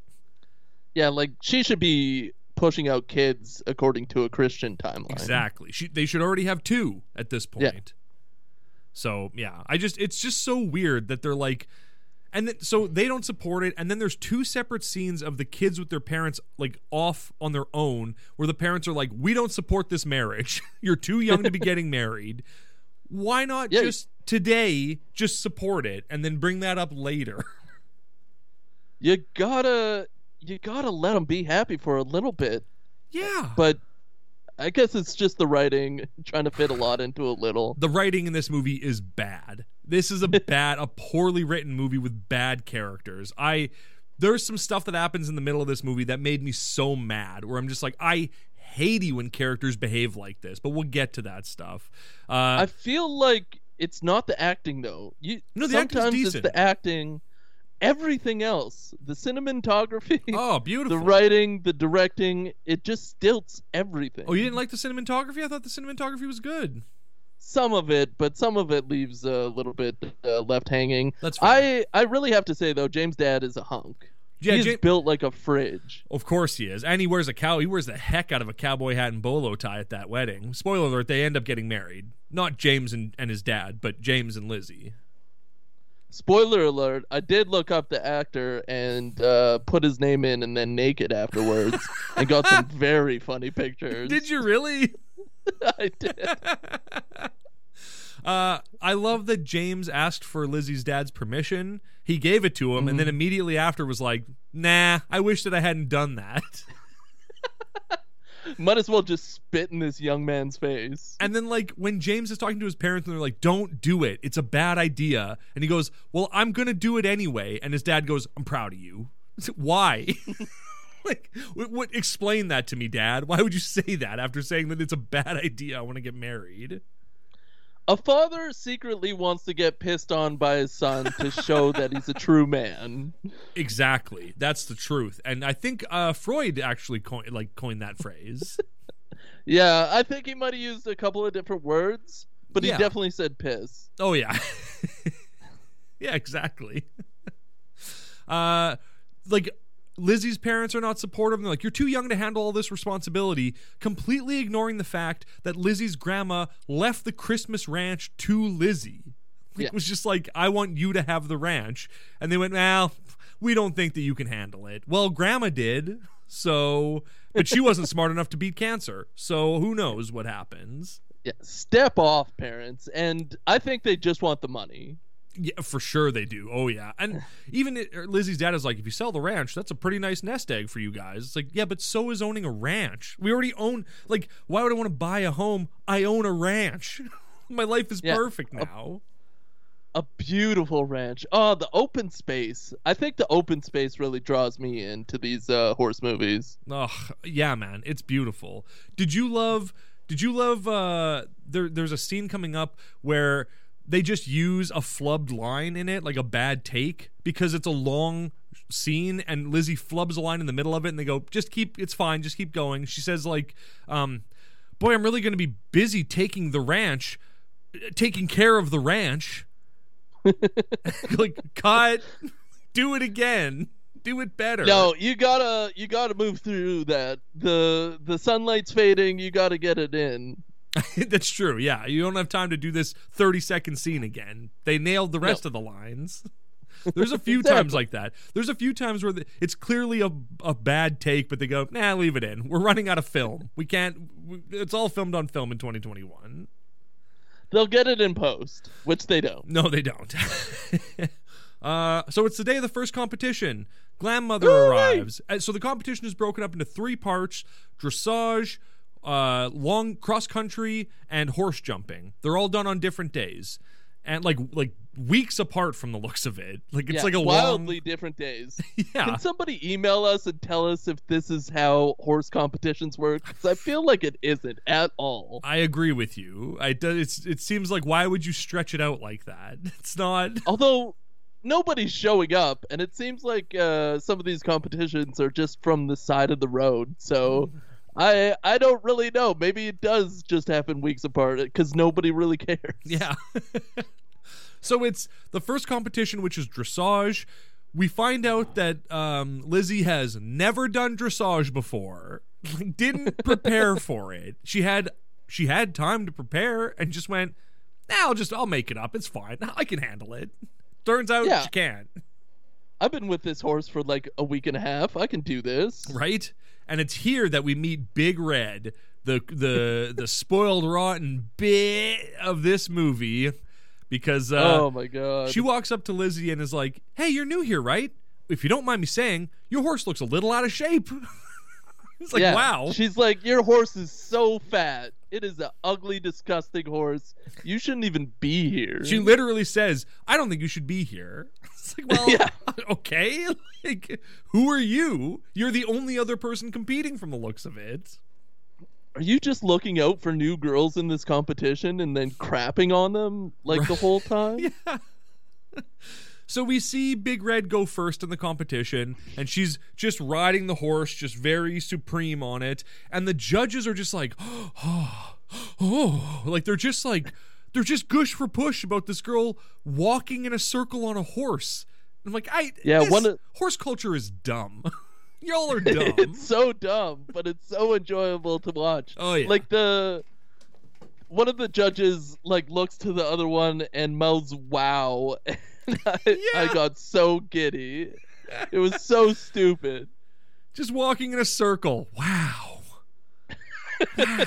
Yeah, like she should be pushing out kids according to a Christian timeline. Exactly. She, they should already have two at this point. Yeah. So yeah, I just it's just so weird that they're like, and then, so they don't support it, and then there's two separate scenes of the kids with their parents like off on their own, where the parents are like, "We don't support this marriage. *laughs* You're too young to be getting married. Why not Yeah. just today just support it and then bring that up later?" *laughs* You gotta, you gotta let them be happy for a little bit. yeah. But I guess it's just the writing trying to fit a lot into a little. the writing in this movie is bad. This is a bad, a poorly written movie with bad characters. I there's some stuff that happens in the middle of this movie that made me so mad. Where I'm just like, I hate you when characters behave like this. But we'll get to that stuff. Uh, I feel like it's not the acting though. You No, the acting's sometimes it's decent. the acting. Everything else, the cinematography, *laughs* oh, beautiful. the writing, the directing, it just stilts everything. Oh, you didn't like the cinematography? I thought the cinematography was good. Some of it, but some of it leaves a little bit uh, left hanging. That's fine. I I really have to say though, James' dad is a hunk. Yeah, He's built like a fridge. Of course he is, and he wears a cow. He wears the heck out of a cowboy hat and bolo tie at that wedding. Spoiler alert: they end up getting married. Not James and, and his dad, but James and Lizzie. Spoiler alert: I did look up the actor and uh, put his name in, and then naked afterwards, *laughs* and got some very funny pictures. Did you really? *laughs* I did. *laughs* Uh, I love that James asked for Lizzie's dad's permission. He gave it to him, and then immediately after was like, "Nah, I wish that I hadn't done that." *laughs* Might as well just spit in this young man's face. And then like when James is talking to his parents and they're like, "Don't do it. It's a bad idea." And he goes, "Well, I'm going to do it anyway." And his dad goes, "I'm proud of you." Why? Like what, what explain that to me, dad? Why would you say that after saying that it's a bad idea I want to get married? A father secretly wants to get pissed on by his son to show that he's a true man. Exactly. That's the truth. And I think uh, Freud actually coined like coined that phrase. *laughs* Yeah, I think he might have used a couple of different words, but he Yeah. definitely said piss. Oh yeah. *laughs* yeah, exactly. *laughs* uh like Lizzie's parents are not supportive. They're like, you're too young to handle all this responsibility, completely ignoring the fact that Lizzie's grandma left the Christmas ranch to Lizzie. Yeah. It was just like, I want you to have the ranch. And they went, well, we don't think that you can handle it. Well, grandma did. So, but she wasn't smart enough to beat cancer. So who knows what happens. Yeah, step off, parents. And I think they just want the money. Yeah, for sure they do. Oh yeah, and even it, Lizzie's dad is like, if you sell the ranch, that's a pretty nice nest egg for you guys. It's like, yeah, but so is owning a ranch. We already own. Like, why would I want to buy a home? I own a ranch. *laughs* My life is Yeah. perfect now. A beautiful ranch. Oh, the open space. I think the open space really draws me into these uh, horse movies. Oh yeah, man, it's beautiful. Did you love? Did you love? Uh, there, there's a scene coming up where they just use a flubbed line in it, like a bad take, because it's a long scene, and Lizzie flubs a line in the middle of it, and they go, "Just keep, it's fine, just keep going." She says, "Like, um, boy, I'm really going to be busy taking the ranch, taking care of the ranch." *laughs* like, cut, do it again, do it better. No, you gotta you gotta move through that. The the sunlight's fading. You gotta get it in. *laughs* That's true. Yeah, you don't have time to do this 30 second scene again. They nailed the rest of the lines. *laughs* There's a few times like that. There's a few times where the, it's clearly a, a bad take, but they go, "Nah, leave it in. We're running out of film. We can't. We, it's all filmed on film in 2021." They'll get it in post, which they don't. No, they don't. *laughs* uh, so it's the day of the first competition. Grandmother Hooray! arrives. Uh, So the competition is broken up into three parts: dressage, uh, long cross country, and horse jumping. They're all done on different days, and like like weeks apart from the looks of it. Like it's Yeah, like a wildly different days. *laughs* Yeah. Can somebody email us and tell us if this is how horse competitions work? Because I feel like it isn't at all. *laughs* I agree with you. I do, it's it seems like why would you stretch it out like that? *laughs* It's not. Although nobody's showing up, and it seems like uh, some of these competitions are just from the side of the road. So I I don't really know. Maybe it does just happen weeks apart because nobody really cares. *laughs* Yeah. so it's the first competition, which is dressage. We find out that um, Lizzie has never done dressage before, like, *laughs* didn't *laughs* prepare for it. She had she had time to prepare and just went, nah, "I'll just I'll make it up. It's fine. I can handle it." Turns out Yeah. she can't, I've been with this horse for like a week and a half. I can do this. right? And it's here that we meet Big Red, the the the spoiled rotten bit of this movie, because uh, oh my god. She walks up to Lizzie and is like, "Hey, you're new here, right? If you don't mind me saying, your horse looks a little out of shape." *laughs* it's like, yeah. "Wow." She's like, your horse is so fat. It is an ugly, disgusting horse. You shouldn't even be here. She literally says, "I don't think you should be here." *laughs* It's like, "Well, Yeah. *laughs* okay. Like, who are you? You're the only other person competing from the looks of it." Are you just looking out for new girls in this competition and then crapping on them like the whole time? *laughs* Yeah. So we see Big Red go first in the competition, and she's just riding the horse, just very supreme on it. And the judges are just like, oh, *gasps* oh, like they're just like, they're just gush for push about this girl walking in a circle on a horse. I'm like, I Yeah, this one of- horse culture is dumb. *laughs* Y'all are *laughs* dumb. it's so dumb, but it's so enjoyable to watch. Oh, yeah. Like the one of the judges like looks to the other one and mouths "Wow," *laughs* *laughs* I, I got so giddy. It was so stupid. just walking in a circle. Wow. *laughs* Wow.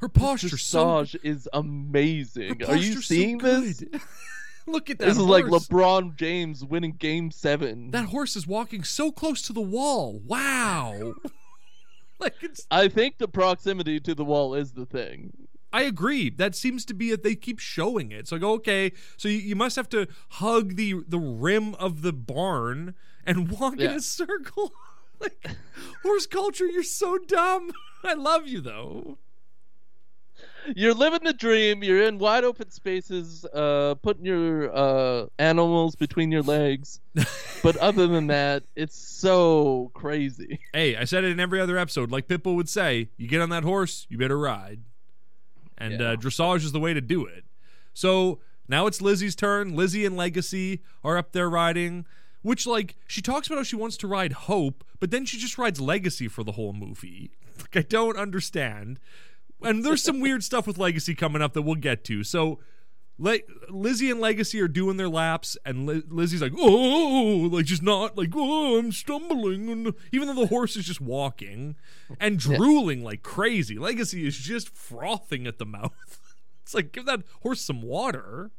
Her posture's so Dressage is amazing. Are you posture's so seeing this? *laughs* Look at that. This is like. LeBron James winning Game Seven. That horse is walking so close to the wall. Wow. like it's I think the proximity to the wall is the thing. I agree. That seems to be it. They keep showing it. So I go, okay. So you, you must have to hug the the rim of the barn and *laughs* walk in a circle. *laughs* like horse culture, you're so dumb. *laughs* I love you though. You're living the dream. You're in wide open spaces, uh, putting your uh, animals between your legs. but other than that, it's so crazy. Hey, I said it in every other episode. Like Pitbull would say, you get on that horse, you better ride. And Yeah. uh, dressage is the way to do it. So now it's Lizzie's turn. Lizzie and Legacy are up there riding, which, like, she talks about how she wants to ride Hope, but then she just rides Legacy for the whole movie. *laughs* Like, I don't understand. And there's some weird stuff with Legacy coming up that we'll get to. So. Le- Lizzie and Legacy are doing their laps, and Li- Lizzie's like, "Oh, like just not like, oh, I'm stumbling," and even though the horse is just walking and drooling like crazy. Legacy is just frothing at the mouth. *laughs* It's like give that horse some water.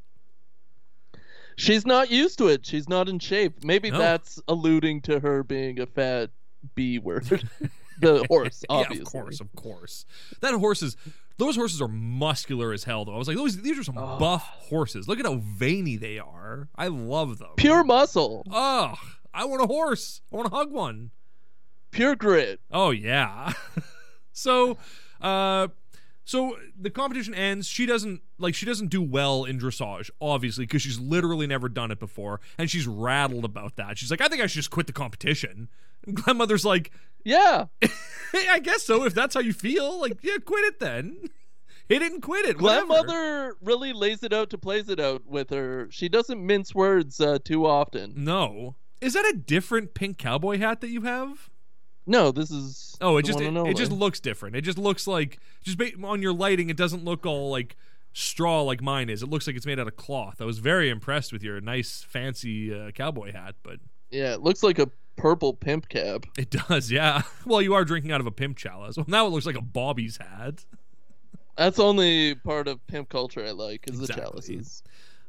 She's not used to it. She's not in shape. Maybe No. that's alluding to her being a fat B word. *laughs* the horse, obviously. *laughs* Yeah, of course, of course. That horse is. Those horses are muscular as hell, though. I was like, those these are some Oh. buff horses. Look at how veiny they are. I love them. Pure muscle, Oh, I want a horse. I want to hug one. pure grit. Oh yeah. *laughs* so, uh, so the competition ends. She doesn't like she doesn't do well in dressage, obviously, because she's literally never done it before, and she's rattled about that. She's like, I think I should just quit the competition. *laughs* And grandmother's like, Yeah. *laughs* I guess so. If that's how you feel, like, yeah, quit it then. *laughs* He didn't quit it. Whatever. Grandmother really lays it out to plays it out with her. She doesn't mince words uh, too often. No. Is that a different pink cowboy hat that you have? No, this is. Oh, it just it, it just looks different. It just looks like just ba- on your lighting. It doesn't look all like straw like mine is. It looks like it's made out of cloth. I was very impressed with your nice fancy uh, cowboy hat, but Yeah, it looks like a purple pimp cap. it does. Yeah. *laughs* Well, you are drinking out of a pimp chalice. Well, now it looks like a Bobby's hat. That's only part of pimp culture I like is the Exactly. chalices.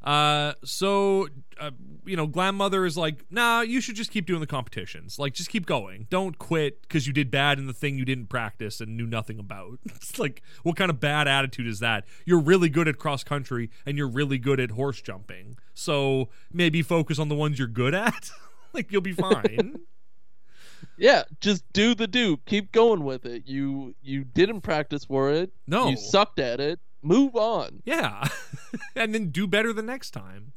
Uh, so uh, you know, grandmother is like, nah, you should just keep doing the competitions. Like, just keep going. Don't quit because you did bad in the thing you didn't practice and knew nothing about. *laughs* it's like, what kind of bad attitude is that? You're really good at cross country and you're really good at horse jumping. So maybe focus on the ones you're good at. *laughs* *laughs* like, you'll be fine. *laughs* Yeah, just do the do. Keep going with it. You you didn't practice for it. No. You sucked at it. Move on. Yeah. *laughs* and then do better the next time.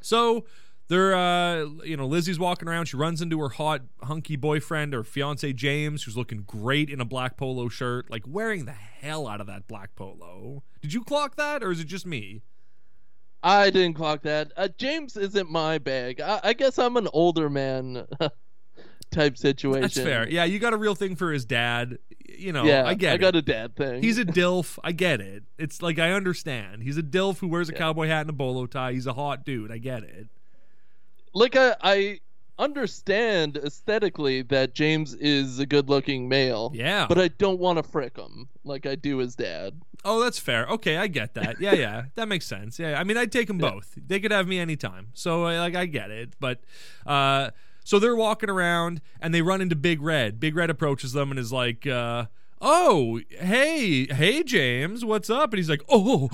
So they're uh you know, Lizzie's walking around, she runs into her hot hunky boyfriend or fiance James, who's looking great in a black polo shirt, like wearing the hell out of that black polo. Did you clock that or is it just me? I didn't clock that. Uh, James isn't my bag. I, I guess I'm an older man *laughs* type situation. That's fair. Yeah, you got a real thing for his dad. You know, yeah, I get I it. got a dad thing. He's a *laughs* dilf. I get it. It's like I understand. He's a dilf who wears a Yeah. cowboy hat and a bolo tie. He's a hot dude. I get it. like I, I understand aesthetically that James is a good-looking male. Yeah. But I don't want to frick him like I do his dad. Oh, that's fair. Okay, I get that. Yeah, yeah, *laughs* that makes sense. Yeah, I mean, I'd take them both. They could have me anytime. So, uh, like, I get it. But, uh, so they're walking around and they run into Big Red. Big Red approaches them and is like, uh, "Oh, hey, hey, James, what's up?" And he's like, "Oh,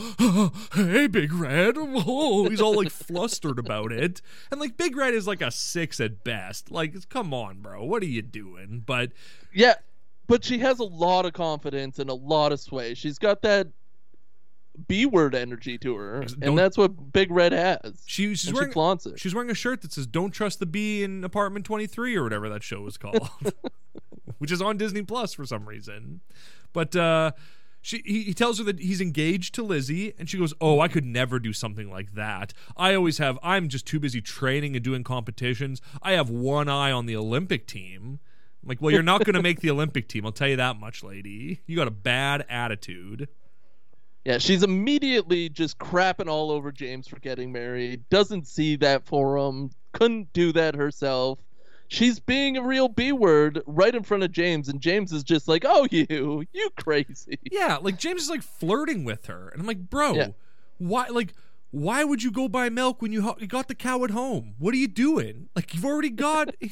*gasps* hey, Big Red." *laughs* Oh, he's all like flustered about it. And like, Big Red is like a six at best. Like, come on, bro, what are you doing? But Yeah, but she has a lot of confidence and a lot of sway. She's got that B word energy to her, Don't- and that's what Big Red has. she, she's wearing she flaunts it. She's wearing a shirt that says "Don't trust the bee in apartment 23" or whatever that show is called, *laughs* *laughs* which is on Disney Plus for some reason. But uh, she he, he tells her that he's engaged to Lizzie, and she goes, "Oh, I could never do something like that. I always have. I'm just too busy training and doing competitions. I have one eye on the Olympic team." I'm like, well, you're not going to make the Olympic team. I'll tell you that much, lady. You got a bad attitude. Yeah, she's immediately just crapping all over James for getting married. Doesn't see that for him. Couldn't do that herself. she's being a real B word right in front of James, and James is just like, "Oh, you, you crazy." Yeah, like James is like flirting with her, and I'm like, bro, Yeah. why? Like, why would you go buy milk when you, ho- you got the cow at home? What are you doing? Like, you've already got. *laughs*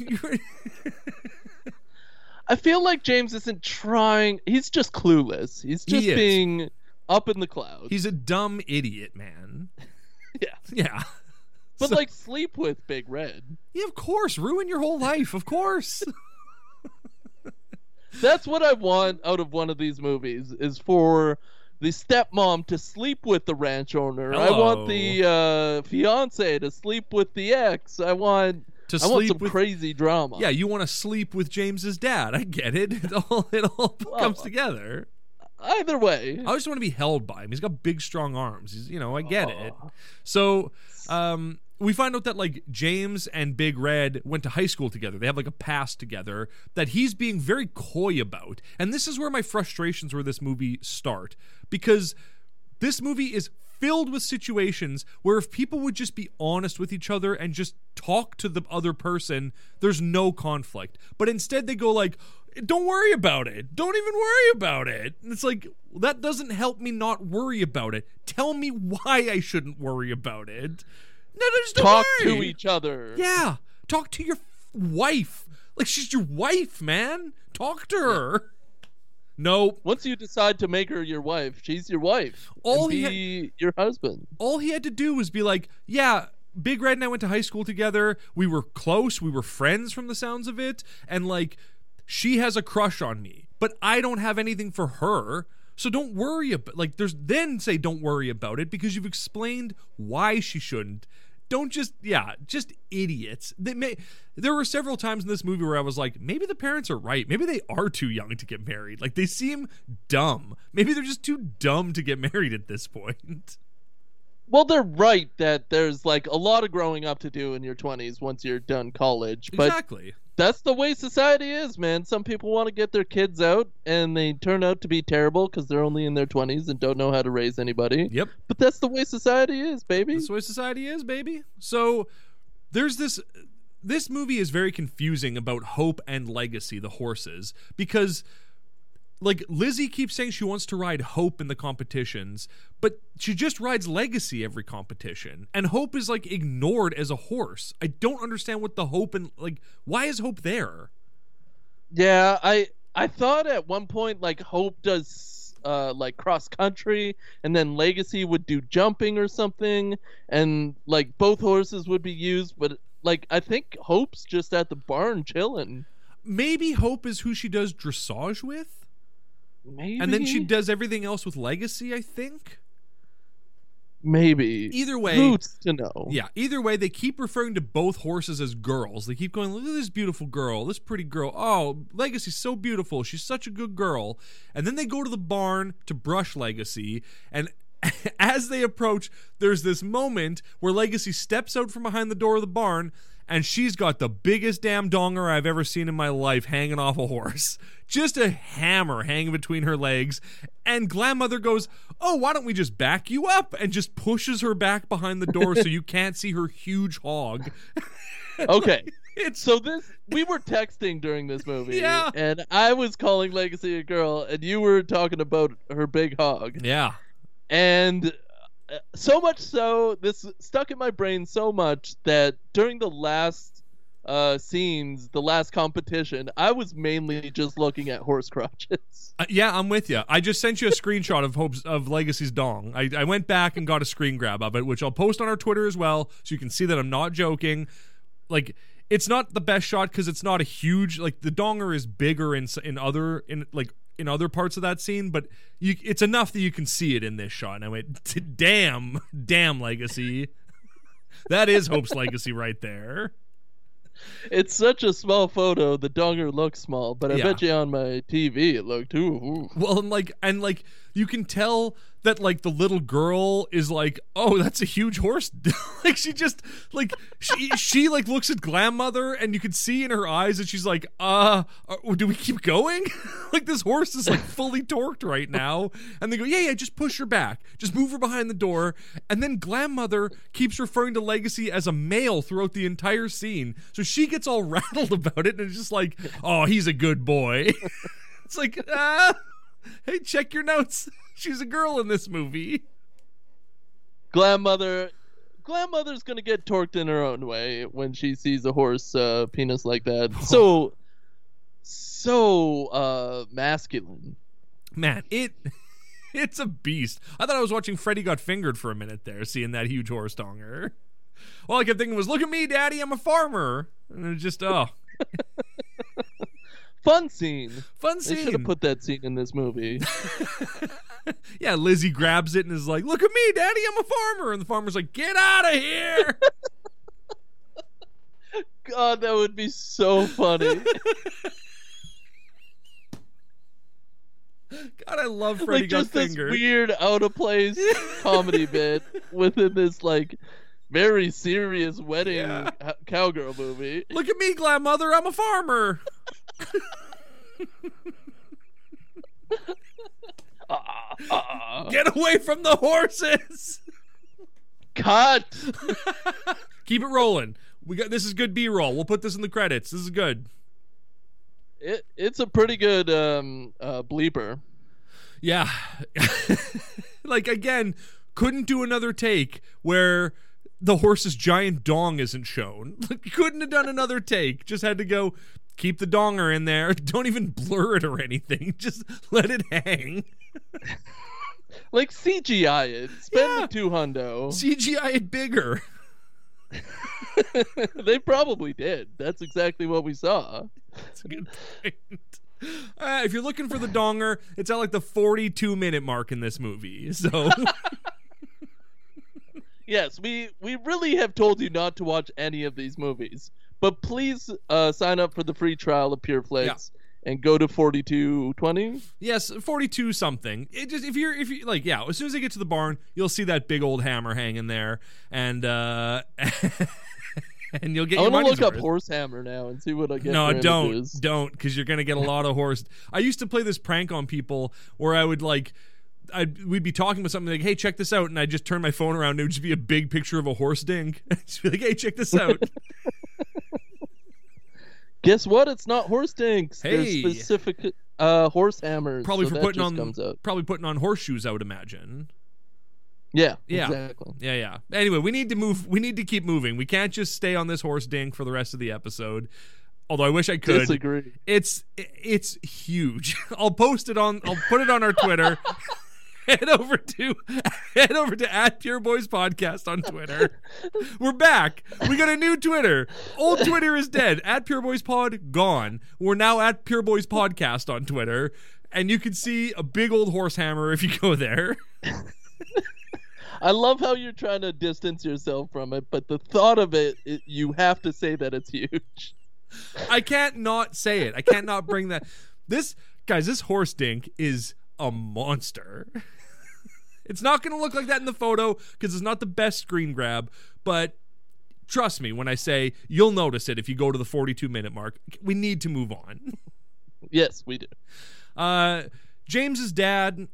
I feel like James isn't trying. He's just clueless. He's He just is. being up in the clouds. He's a dumb idiot, man. *laughs* Yeah. Yeah. *laughs* but So- like sleep with Big Red. yeah, of course, ruin your whole life, of course. *laughs* That's what I want out of one of these movies is for the stepmom to sleep with the ranch owner. I want the uh, fiance to sleep with the ex. I want to I want some with. crazy drama. Yeah, you want to sleep with James's dad. I get it. *laughs* It all it all comes together. Either way. I just want to be held by him. He's got big, strong arms. He's, you know, I get it. So, um, we find out that like James and Big Red went to high school together. They have like a past together that he's being very coy about. And this is where my frustrations with this movie start because this movie is filled with situations where if people would just be honest with each other and just talk to the other person, there's no conflict. But instead they go like, "Don't worry about it. Don't even worry about it." And it's like that doesn't help me not worry about it. Tell me why I shouldn't worry about it. No, no, just don't Talk worry. to each other. Yeah, talk to your f- wife. Like she's your wife, man. Talk to her. No, Once you decide to make her your wife, she's your wife. All he be your husband. all he had to do was be like, yeah, Big Red and I went to high school together. We were close. We were friends from the sounds of it. And like, she has a crush on me, but I don't have anything for her. So don't worry about like there's then say don't worry about it because you've explained why she shouldn't. Don't just yeah, just idiots. They may there were several times in this movie where I was like, maybe the parents are right. Maybe they are too young to get married. Like they seem dumb. Maybe they're just too dumb to get married at this point. Well, they're right that there's like a lot of growing up to do in your 20s once you're done college. But exactly. that's the way society is, man. Some people want to get their kids out and they turn out to be terrible because they're only in their 20s and don't know how to raise anybody. Yep. But that's the way society is, baby. That's the way society is, baby. So there's this this movie is very confusing about hope and legacy, the horses, because like Lizzie keeps saying she wants to ride Hope in the competitions, but she just rides Legacy every competition. And Hope is like ignored as a horse. I don't understand what the Hope and like why is Hope there? Yeah, I I thought at one point like Hope does uh like cross country and then Legacy would do jumping or something and like both horses would be used, but like I think Hope's just at the barn chilling. Maybe Hope is who she does dressage with, Maybe and then she does everything else with Legacy, I think. maybe Either way- who's to know? Yeah, either way, they keep referring to both horses as girls. They keep going, look at this beautiful girl, this pretty girl. Oh, Legacy's so beautiful. She's such a good girl. And then they go to the barn to brush Legacy. And *laughs* as they approach, there's this moment where Legacy steps out from behind the door of the barn. And she's got the biggest damn donger I've ever seen in my life hanging off a horse. *laughs* Just a hammer hanging between her legs. And Grandmother goes, Oh, why don't we just back you up? And just pushes her back behind the door so you can't see her huge hog. *laughs* Okay. It's So this we were texting during this movie, Yeah. and I was calling Legacy a girl, and you were talking about her big hog. yeah. and so much so this stuck in my brain so much that during the last uh scenes the last competition i was mainly just looking at horse crotches *laughs* Uh, yeah, I'm with you. I just sent you a screenshot of Hope's of Legacy's dong. I, I went back and got a screen grab of it, which I'll post on our Twitter as well, so you can see that I'm not joking. Like, it's not the best shot because it's not a huge like the donger is bigger in in other in like in other parts of that scene, but you it's enough that you can see it in this shot. And I went, *laughs* damn, damn, Legacy. *laughs* that is Hope's legacy right there. it's such a small photo the donger looks small but i Yeah. bet you on my tv it looked ooh, ooh. Well, and like and like you can tell that like the little girl is like, oh, that's a huge horse. *laughs* like she just like she she like looks at grandmother and you can see in her eyes that she's like, uh, uh do we keep going? *laughs* like this horse is like fully torqued right now. And they go, yeah, yeah, just push her back, just move her behind the door. And then grandmother keeps referring to Legacy as a male throughout the entire scene, so she gets all *laughs* rattled about it and it's just like, oh, he's a good boy. it's like, ah, hey, check your notes. *laughs* She's a girl in this movie. Grandmother, grandmother's gonna get torqued in her own way when she sees a horse uh, penis like that. *laughs* So, so uh, masculine. Man, it *laughs* it's a beast. I thought I was watching Freddy Got Fingered for a minute there, seeing that huge horse donger. All I kept thinking was, "Look at me, Daddy! I'm a farmer." And it was just, oh, Fun scene. fun scene. They should have put that scene in this movie. *laughs* yeah, Lizzie grabs it and is like, "Look at me, Daddy! I'm a farmer." And the farmer's like, "Get out of here!" *laughs* God, that would be so funny. *laughs* God, I love Freddy like Got just this Fingered. weird out of place comedy bit within this like very serious wedding Yeah. cowgirl movie. Look at me, grandmother! I'm a farmer. *laughs* Get away from the horses. Cut. *laughs* Keep it rolling. We got this is good B-roll. We'll put this in the credits. This is good. It, it's a pretty good um, uh, bleeper. Yeah. *laughs* like again, couldn't do another take where the horse's giant dong isn't shown. Like couldn't have done another take. Just had to go keep the donger in there. *laughs* Don't even blur it or anything. *laughs* Just let it hang. *laughs* Like CGI it. Spend Yeah. the two hundo. CGI it bigger. they probably did. That's exactly what we saw. That's a good point. Uh, if you're looking for the donger, it's at like the 42 minute mark in this movie. So Yes, we we really have told you not to watch any of these movies, but please uh, sign up for the free trial of PureFlix and go to forty two twenty. yes, 42 something. It just if you're if you like yeah, as soon as they get to the barn, you'll see that big old hammer hanging there, and uh, *laughs* and you'll get I want to look up. Horse Hammer now and see what I get. No, don't, don't, because you're gonna get a lot of horse. I used to play this prank on people where I would like, I'd we'd be talking about something like, "Hey, check this out," and I'd just turn my phone around. and It would just be a big picture of a horse dink. *laughs* just be like, "Hey, check this out." *laughs* Guess what? It's not horse dinks. Hey. They're specific uh, horse hammers. probably so for putting on, probably putting on horseshoes. I would imagine. Yeah, Yeah. exactly. Yeah, yeah. Anyway, we need to move. We need to keep moving. We can't just stay on this horse dink for the rest of the episode. Although I wish I could. Disagree. It's it's huge. *laughs* I'll post it on. I'll put it on our Twitter. *laughs* head over to *laughs* head over to at Pure Boys Podcast on Twitter. We're back. We got a new Twitter. Old Twitter is dead. At Pure Boys Pod gone. We're now at Pure Boys Podcast on Twitter, and you can see a big old horse hammer if you go there. I love how you're trying to distance yourself from it, but the thought of it, it you have to say that it's huge. I can't not say it. I can't not bring that. This guys, this horse dink is a monster. It's not going to look like that in the photo because it's not the best screen grab, but trust me when I say you'll notice it if you go to the 42 minute mark. We need to move on. *laughs* Yes, we do. Uh, James's dad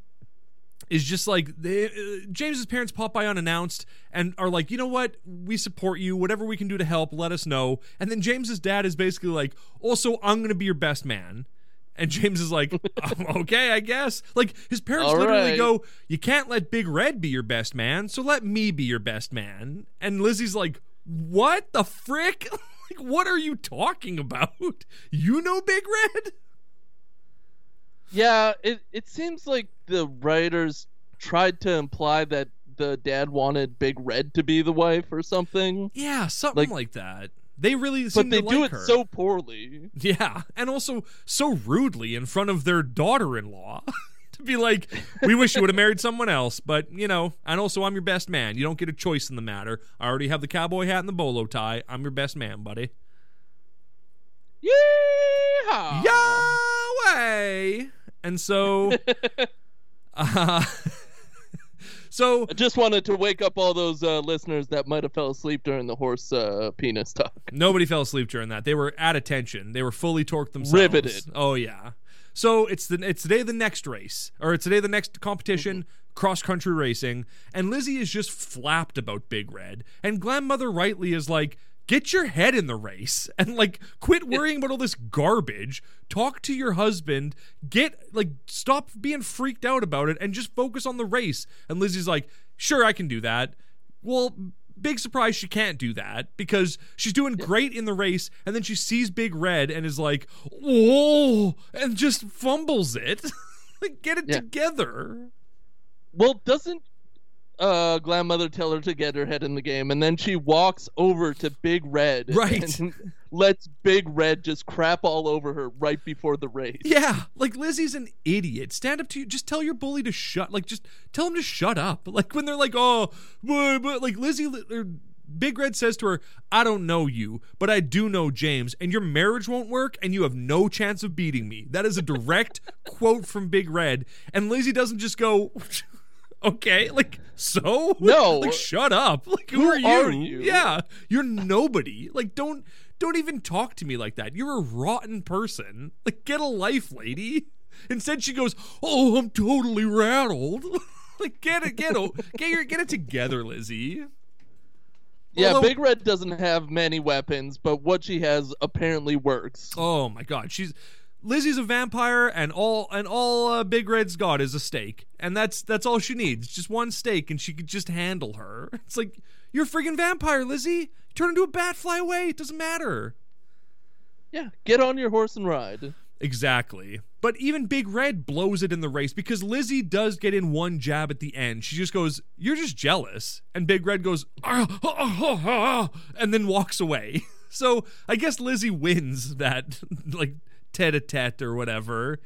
is just like they, uh, James's parents pop by unannounced and are like, you know what, we support you. Whatever we can do to help, let us know. And then James's dad is basically like, also, I'm gonna be your best man. And James is like, "Oh, *laughs* okay, I guess. Like his parents All literally right. go, you can't let Big Red be your best man, so let me be your best man. And Lizzie's like, what the frick? *laughs* like, what are you talking about? You know Big Red? Yeah, it it seems like the writers tried to imply that the dad wanted Big Red to be the wife or something, Yeah, something like, Like- that. They really seem but they to do like it her. so poorly. yeah, and also so rudely in front of their daughter-in-law. *laughs* to be like, we wish you would have married someone else, but you know, and also I'm your best man. You don't get a choice in the matter. I already have the cowboy hat and the bolo tie. I'm your best man, buddy. Yeehaw! Yahweh! And so *laughs* Uh, so I just wanted to wake up all those uh, listeners that might have fell asleep during the horse uh, penis talk. nobody fell asleep during that. They were at attention. They were fully torqued themselves. Riveted. Oh yeah. So it's the it's today the next race or it's today the next competition. Cross country racing, and Lizzie is just flapped about Big Red, and Grandmother rightly is like, "Get your head in the race and like quit worrying about all this garbage. Talk to your husband. Get like stop being freaked out about it and just focus on the race." And Lizzie's like, "Sure, I can do that." Well, big surprise she can't do that because she's doing great in the race and then she sees Big Red and is like, "Oh," and just fumbles it. *laughs* like get it Yeah. together. Well, doesn't uh, grandmother tell her to get her head in the game, and then she walks over to Big Red, Right. and *laughs* lets Big Red just crap all over her right before the race. Yeah, like Lizzie's an idiot. Stand up to you. Just tell your bully to shut. Like, just tell him to shut up. *laughs* Like when they're like, "Oh, but, but like Lizzie." Or, Big Red says to her, I don't know you, but I do know James, and your marriage won't work, and you have no chance of beating me. That is a direct *laughs* quote from Big Red. And Lizzie doesn't just go, okay, like, so? *laughs* No. Like, shut up. Like, who, Who are, you? are you? Yeah, you're nobody. Like, don't. Don't even talk to me like that. You're a rotten person. Like, get a life, lady. Instead, she goes, "Oh, I'm totally rattled." *laughs* like, get it, get it, get your, get it together, Lizzie. Yeah, Although- Big Red doesn't have many weapons, but what she has apparently works. Oh my God, she's Lizzie's a vampire, and all and all uh, Big Red's got is a stake, and that's that's all she needs, just one stake, and she could just handle her. *laughs* It's like you're a friggin' vampire, Lizzie. Turn into a bat, fly away. It doesn't matter. Yeah, get on your horse and ride. Exactly. But even Big Red blows it in the race because Lizzie does get in one jab at the end. She just goes, You're just jealous. And Big Red goes, "Ah, ah, ah, ah," and then walks away. *laughs* So I guess Lizzie wins that, *laughs* like, tete a tete or whatever.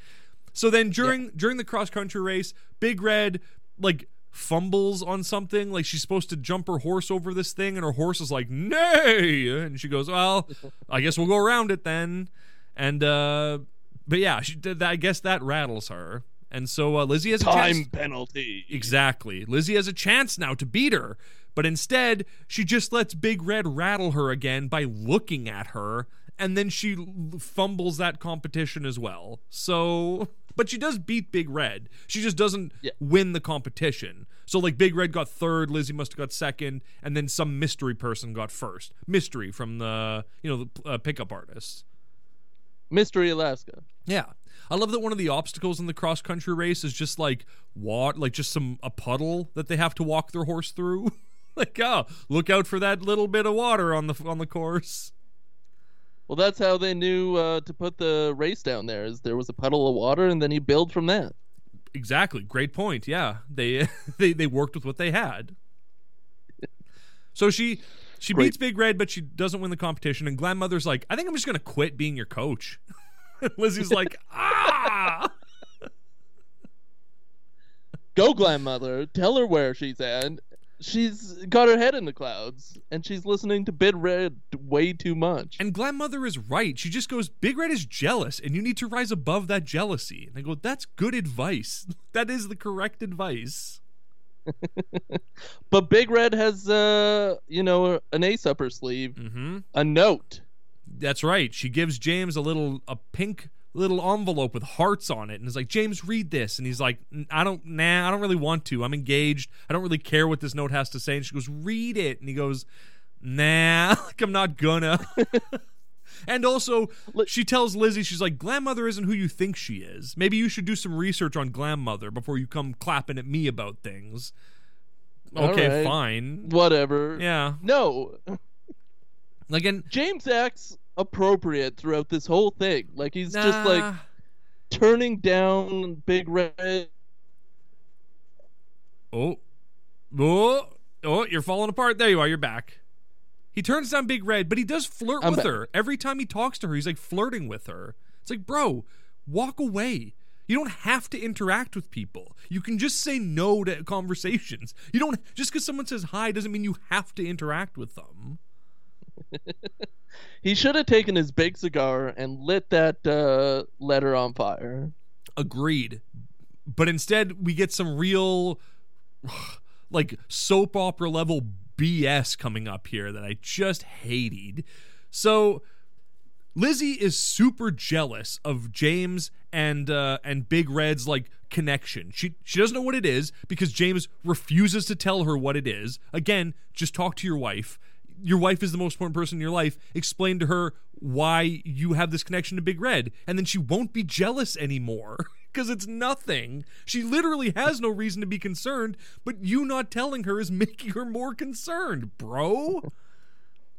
So then during during the cross country race, Big Red, like, fumbles on something. Like she's supposed to jump her horse over this thing and her horse is like nay! And she goes well i guess we'll go around it then. And uh but yeah she did i guess that rattles her. And so uh, lizzie has a Time chance penalty. exactly. Lizzie has a chance now to beat her but instead she just lets big red rattle her again by looking at her and then she fumbles that competition as well so but she does beat big red she just doesn't Yeah. win the competition so like big red got third lizzie must have got second and then some mystery person got first mystery from the you know the uh, pickup artist Mystery Alaska. yeah. I love that one of the obstacles in the cross country race is just like what like just some a puddle that they have to walk their horse through. *laughs* like, oh, look out for that little bit of water on the on the course. Well, that's how they knew uh, to put the race down there. Is there was a puddle of water, and then you build from that. Exactly. Great point. Yeah. They *laughs* they they worked with what they had. So she she Great. beats Big Red, but she doesn't win the competition. And Grandmother's like, I think I'm just gonna quit being your coach. *laughs* Lizzie's like, *laughs* ah. Go, grandmother. Tell her where she's at. She's got her head in the clouds, and she's listening to Big Red way too much. And Grandmother is right. She just goes, Big Red is jealous, and you need to rise above that jealousy. And I go, that's good advice. *laughs* that is the correct advice. *laughs* But Big Red has, uh, you know, an ace up her sleeve, Mm-hmm. a note. That's right. She gives James a little a pink little envelope with hearts on it and is like, James, read this. And he's like, I don't nah, I don't really want to. I'm engaged. I don't really care what this note has to say. And she goes, Read it. And he goes, Nah, *laughs* like I'm not gonna. *laughs* and also, she tells Lizzie, she's like, Grandmother isn't who you think she is. Maybe you should do some research on Grandmother before you come clapping at me about things. Okay, right. fine. Whatever. Yeah. No, Like and James acts appropriate throughout this whole thing. Like he's just like turning down Big Red. Oh, oh, oh! You're falling apart. There you are. You're back. He turns down Big Red, but he does flirt I'm with back. her every time he talks to her. He's like flirting with her. It's like, bro, walk away. You don't have to interact with people. You can just say no to conversations. You don't just because someone says hi doesn't mean you have to interact with them. *laughs* He should have taken his big cigar and lit that uh, letter on fire. Agreed. but instead we get some real *sighs* like soap opera level BS coming up here that I just hated. So Lizzie is super jealous of James and uh, and Big Red's like connection. She she doesn't know what it is because James refuses to tell her what it is. Again, just talk to your wife. Your wife is the most important person in your life. Explain to her why you have this connection to Big Red, and then she won't be jealous anymore *laughs* because it's nothing. She literally has no reason to be concerned, but you not telling her is *laughs* making her more concerned, bro.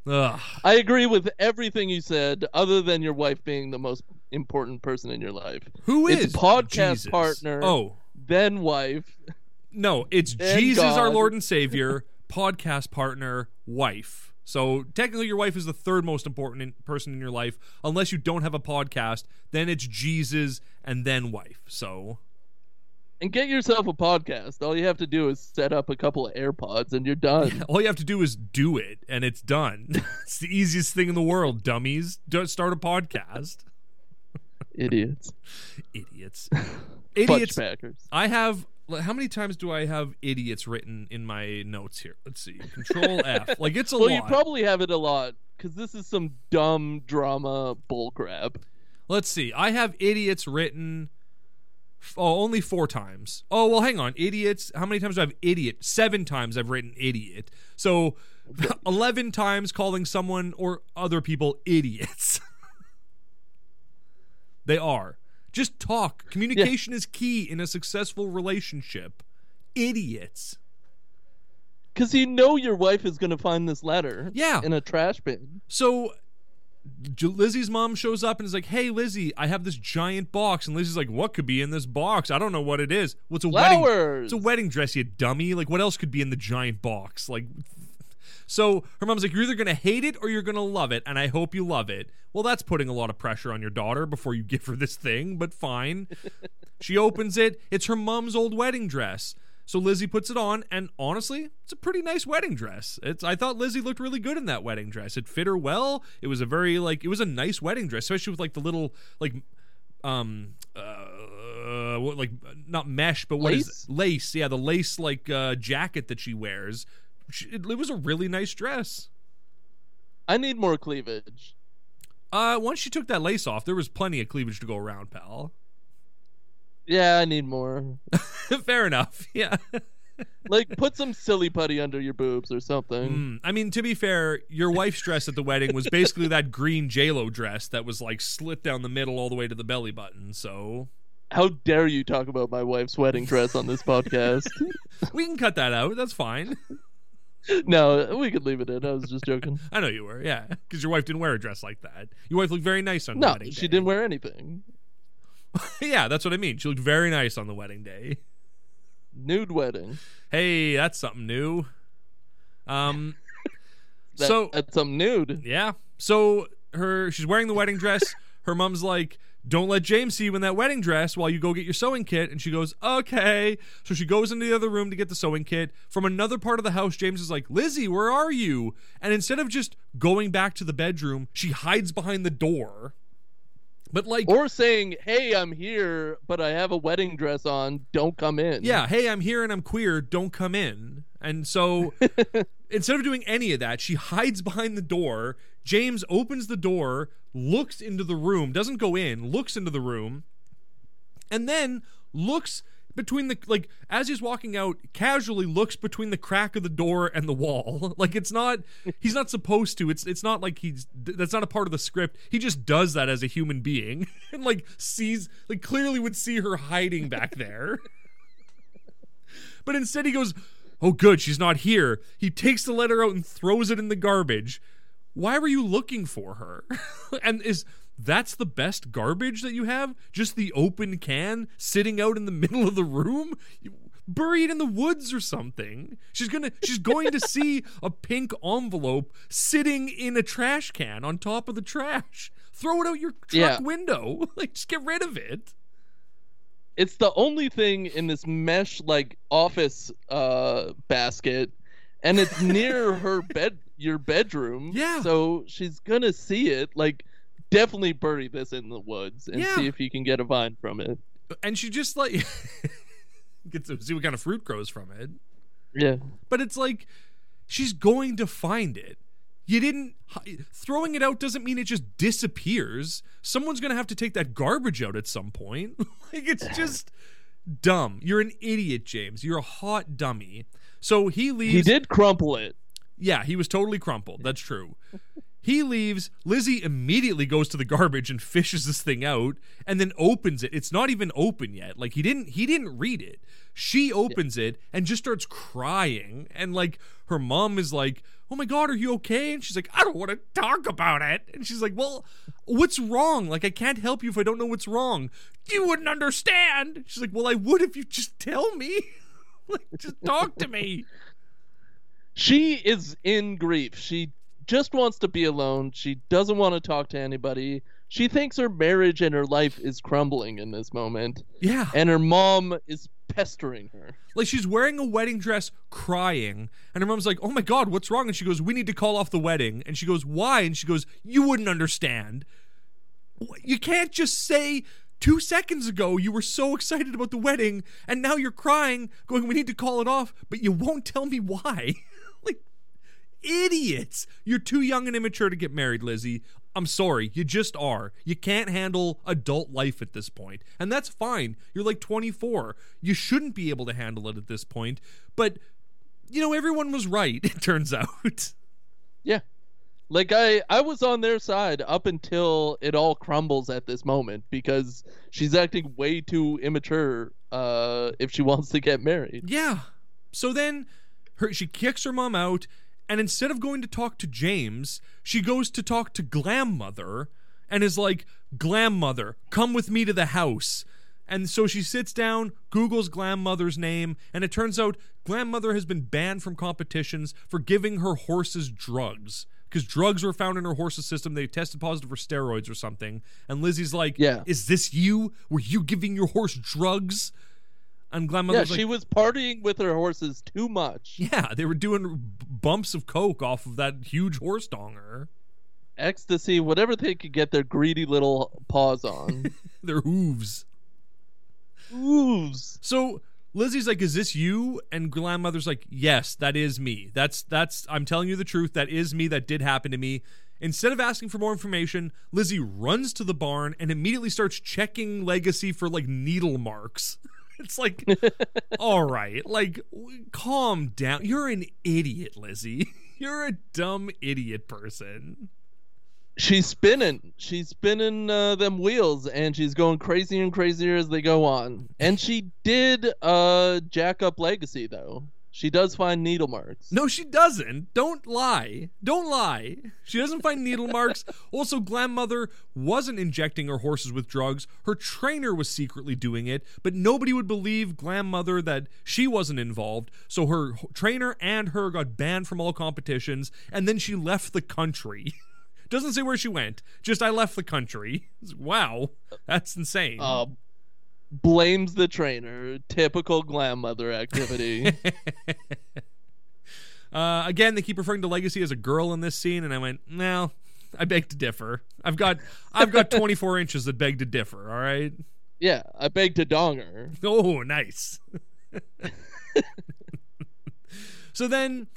Ugh. I agree with everything you said, other than your wife being the most important person in your life. Who is It's podcast Jesus? partner. Oh, Then wife. No, it's *laughs* Jesus, our Lord and Savior, podcast partner, wife. So technically, your wife is the third most important in- person in your life, unless you don't have a podcast. Then it's Jesus and then wife. So And get yourself a podcast. All you have to do is set up a couple of AirPods and you're done. *laughs* all you have to do is do it, and it's done. *laughs* it's the easiest thing in the world, dummies. Don't start a podcast. *laughs* Idiots. Idiots. Idiots. packers. I have. How many times do I have idiots written in my notes here? Let's see. Control F. *laughs* Like it's a Well, lot. you probably have it a lot because this is some dumb drama bullcrap. Let's see. I have idiots written. Oh, only four times. Oh well, hang on. Idiots. How many times do I have idiot? Seven times I've written idiot. So, *laughs* eleven times calling someone or other people idiots. *laughs* they are. Just talk. Communication is key in a successful relationship. Idiots. Because you know your wife is going to find this letter Yeah. in a trash bin. So Lizzie's mom shows up and is like, "Hey, Lizzie, I have this giant box." And Lizzie's like, "What could be in this box? I don't know what it is." Well, it's a wedding. Flowers! It's a wedding dress, you dummy. Like, what else could be in the giant box? Like, so her mom's like, "You're either gonna hate it or you're gonna love it, and I hope you love it." Well, that's putting a lot of pressure on your daughter before you *laughs* give her this thing, but fine. *laughs* she opens it. It's her mom's old wedding dress. So Lizzie puts it on, and honestly, it's a pretty nice wedding dress. It's I thought Lizzie looked really good in that wedding dress. It fit her well. It was a very like it was a nice wedding dress, especially with like the little like um uh what, like not mesh, but what is Lace? lace? Yeah, the lace like uh, jacket that she wears. She, it, it was a really nice dress. I need more cleavage. Uh, once she took that lace off, there was plenty of cleavage to go around, pal. Yeah, I need more. *laughs* Fair enough. *laughs* Yeah. Like, put some silly putty under your boobs or something. Mm, I mean, to be fair, your wife's dress at the wedding was basically that green JLo dress that was like slit down the middle all the way to the belly button. So How dare you talk about my wife's wedding dress on this podcast? *laughs* we can cut that out. That's fine. No, we could leave it in. I was just joking. *laughs* I know you were, yeah, because your wife didn't wear a dress like that. Your wife looked very nice on the No, wedding day. No, she didn't wear anything. *laughs* yeah, that's what I mean. She looked very nice on the wedding day. Nude wedding. Hey, that's something new. Um, *laughs* That, so that's some nude. Yeah. So her she's wearing the wedding dress. Her mom's like, "Don't let James see you in that wedding dress while you go get your sewing kit." And she goes, "Okay." So she goes into the other room to get the sewing kit. From another part of the house, James is like, "Lizzie, where are you?" And instead of just going back to the bedroom, she hides behind the door. But like Or saying, "Hey, I'm here, but I have a wedding dress on. Don't come in." Yeah, hey, I'm here and I'm queer. Don't come in. And so *laughs* instead of doing any of that, she hides behind the door. James opens the door, looks into the room, doesn't go in, looks into the room, and then looks between the like as he's walking out casually looks between the crack of the door and the wall *laughs* like it's not he's not supposed to it's it's not like he's that's not a part of the script he just does that as a human being *laughs* and like sees like clearly would see her hiding back there *laughs* but instead he goes, "Oh good, she's not here." He takes the letter out and throws it in the garbage. Why were you looking for her? *laughs* and is that's the best garbage that you have? Just the open can sitting out in the *laughs* middle of the room? You, bury it in the woods or something. She's going to she's going to see a pink envelope sitting in a trash can on top of the trash. Throw it out your truck Yeah. window. *laughs* Like just get rid of it. It's the only thing in this mesh like office uh basket and it's near her bed your bedroom. Yeah. So she's gonna see it. Like definitely bury this in the woods and Yeah. see if you can get a vine from it. and she just like *laughs* Get to see what kind of fruit grows from it. Yeah. But it's like she's going to find it. You didn't throwing it out doesn't mean it just disappears. Someone's going to have to take that garbage out at some point. *laughs* like it's *laughs* just dumb. You're an idiot, James. You're a hot dummy. So he leaves He did crumple it. Yeah, he was totally crumpled. That's true. He leaves. Lizzie immediately goes to the garbage and *laughs* fishes this thing out and then opens it. It's not even open yet. Like he didn't he didn't read it. She opens it and just starts crying and like her mom is like, "Oh my god, are you okay?" And she's like, "I don't want to talk about it." And she's like, "Well, what's wrong? Like I can't help you if I don't know what's wrong." You wouldn't understand. She's like, "Well, I would if you just tell me." *laughs* like just talk to me. She is in grief. She just wants to be alone. She doesn't want to talk to anybody. She thinks her marriage and her life is crumbling in this moment. Yeah. And her mom is pestering her. Like she's wearing a wedding dress, crying, and her mom's like, "Oh my god, what's wrong?" And she goes, "We need to call off the wedding." And she goes, "Why?" And she goes, "You wouldn't understand. You can't just say." Two seconds ago, you were so excited about the wedding, and now you're crying, going, We need to call it off, but you won't tell me why. *laughs* idiots. You're too young and immature to get married, Lizzie. I'm sorry, you just are. You can't handle adult life at this point. And that's fine. You're like 24. You shouldn't be able to handle it at this point. But, you know, everyone was right, *laughs* it turns out. Yeah. Like I I was on their side up until it all crumbles at this moment because she's acting way too immature uh if she *laughs* wants to get married. Yeah. So then her she kicks her mom out and instead of going to talk to James, she goes to talk to Glam Mother and is like, "Glam Mother, come with me to the house." And so she sits down, Googles Glam Mother's name, and it turns out Glam Mother has been banned from competitions for giving her horses drugs because drugs were found in her horse's system. They tested positive for steroids or something. And Lizzie's like, Yeah. is this you? Were you giving your horse drugs?" And Yeah, Mother's like, she was partying with her horses too much. *laughs* yeah, they were doing bumps of coke off of that huge horse donger. Ecstasy, whatever they could get their greedy little paws on. *laughs* Their hooves. Ooze. So Lizzie's like, "Is this you?" And grandmother's like, "Yes, that is me. That's that's. I'm telling you the truth. That is me. That did happen to me." Instead of asking for more information, Lizzie runs to the barn and immediately starts checking legacy for like needle marks. *laughs* *laughs* It's like, all right, like, calm down. You're an idiot, Lizzie. *laughs* You're a dumb idiot person. She's spinning. She's spinning uh, them wheels, and she's going crazier and crazier as they go on. And she did uh, jack up Legacy, though. She does find needle marks. No, she doesn't. Don't lie. Don't lie. She doesn't find needle marks. Also, Glam Mother wasn't injecting her horses with drugs. Her trainer was secretly doing it, but nobody would believe Glam Mother that she wasn't involved. So her trainer and her got banned from all competitions, and then she left the country. *laughs* Doesn't say where she went. Just I left the country. *laughs* Wow, that's insane. Uh, blames the trainer. Typical glam mother activity. *laughs* Uh, again, they keep referring to Legacy as a girl in this scene, and I went, no, I beg to differ. I've got I've got *laughs* 24 inches that beg to differ. All right. yeah, I beg to donger. Oh, nice. so then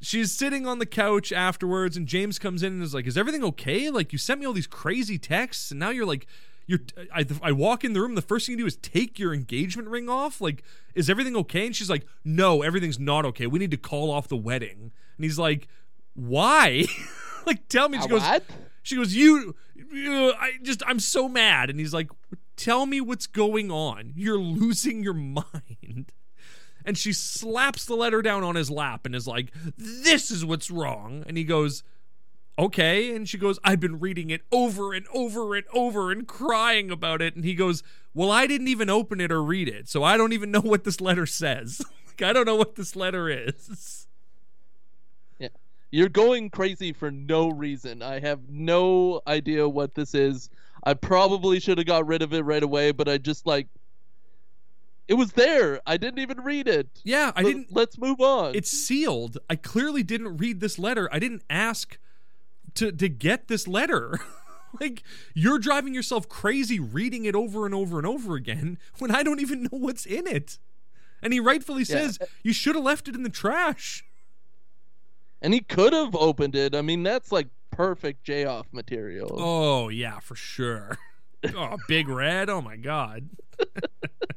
she's sitting on the couch afterwards, and James comes in and is like, "Is everything okay? Like you sent me all these crazy texts, and now you're like." You're, I, I walk in the room. The first thing you do is take your engagement ring off. Like, is everything okay? And she's like, No, everything's not okay. We need to call off the wedding. And he's like, Why? *laughs* like, tell me. She goes, what? she goes, you, you, I just, I'm so mad. And he's like, tell me what's going on. You're losing your mind. And she slaps the letter down on his lap and is like, this is what's wrong. And he goes, okay. And she goes, I've been reading it over and over and over and crying about it. And he goes, well, I didn't even open it or read it. So I don't even know *laughs* what this letter says. *laughs* like, I don't know what this letter is. Yeah. You're going crazy for no reason. I have no idea what this is. I probably should have got rid of it right away, but I just like it was there. I didn't even read it. Yeah, I didn't. Let's move on. It's sealed. I clearly didn't read this letter. I didn't ask to to get this letter. *laughs* like you're driving yourself crazy reading it over and over and over again when I don't even know what's in it. And he rightfully Yeah. says, You should have left it in the trash. And he could have opened it. I mean, that's like perfect J off material. Oh, yeah, for sure. *laughs* oh, Big Red. Oh, my God. *laughs*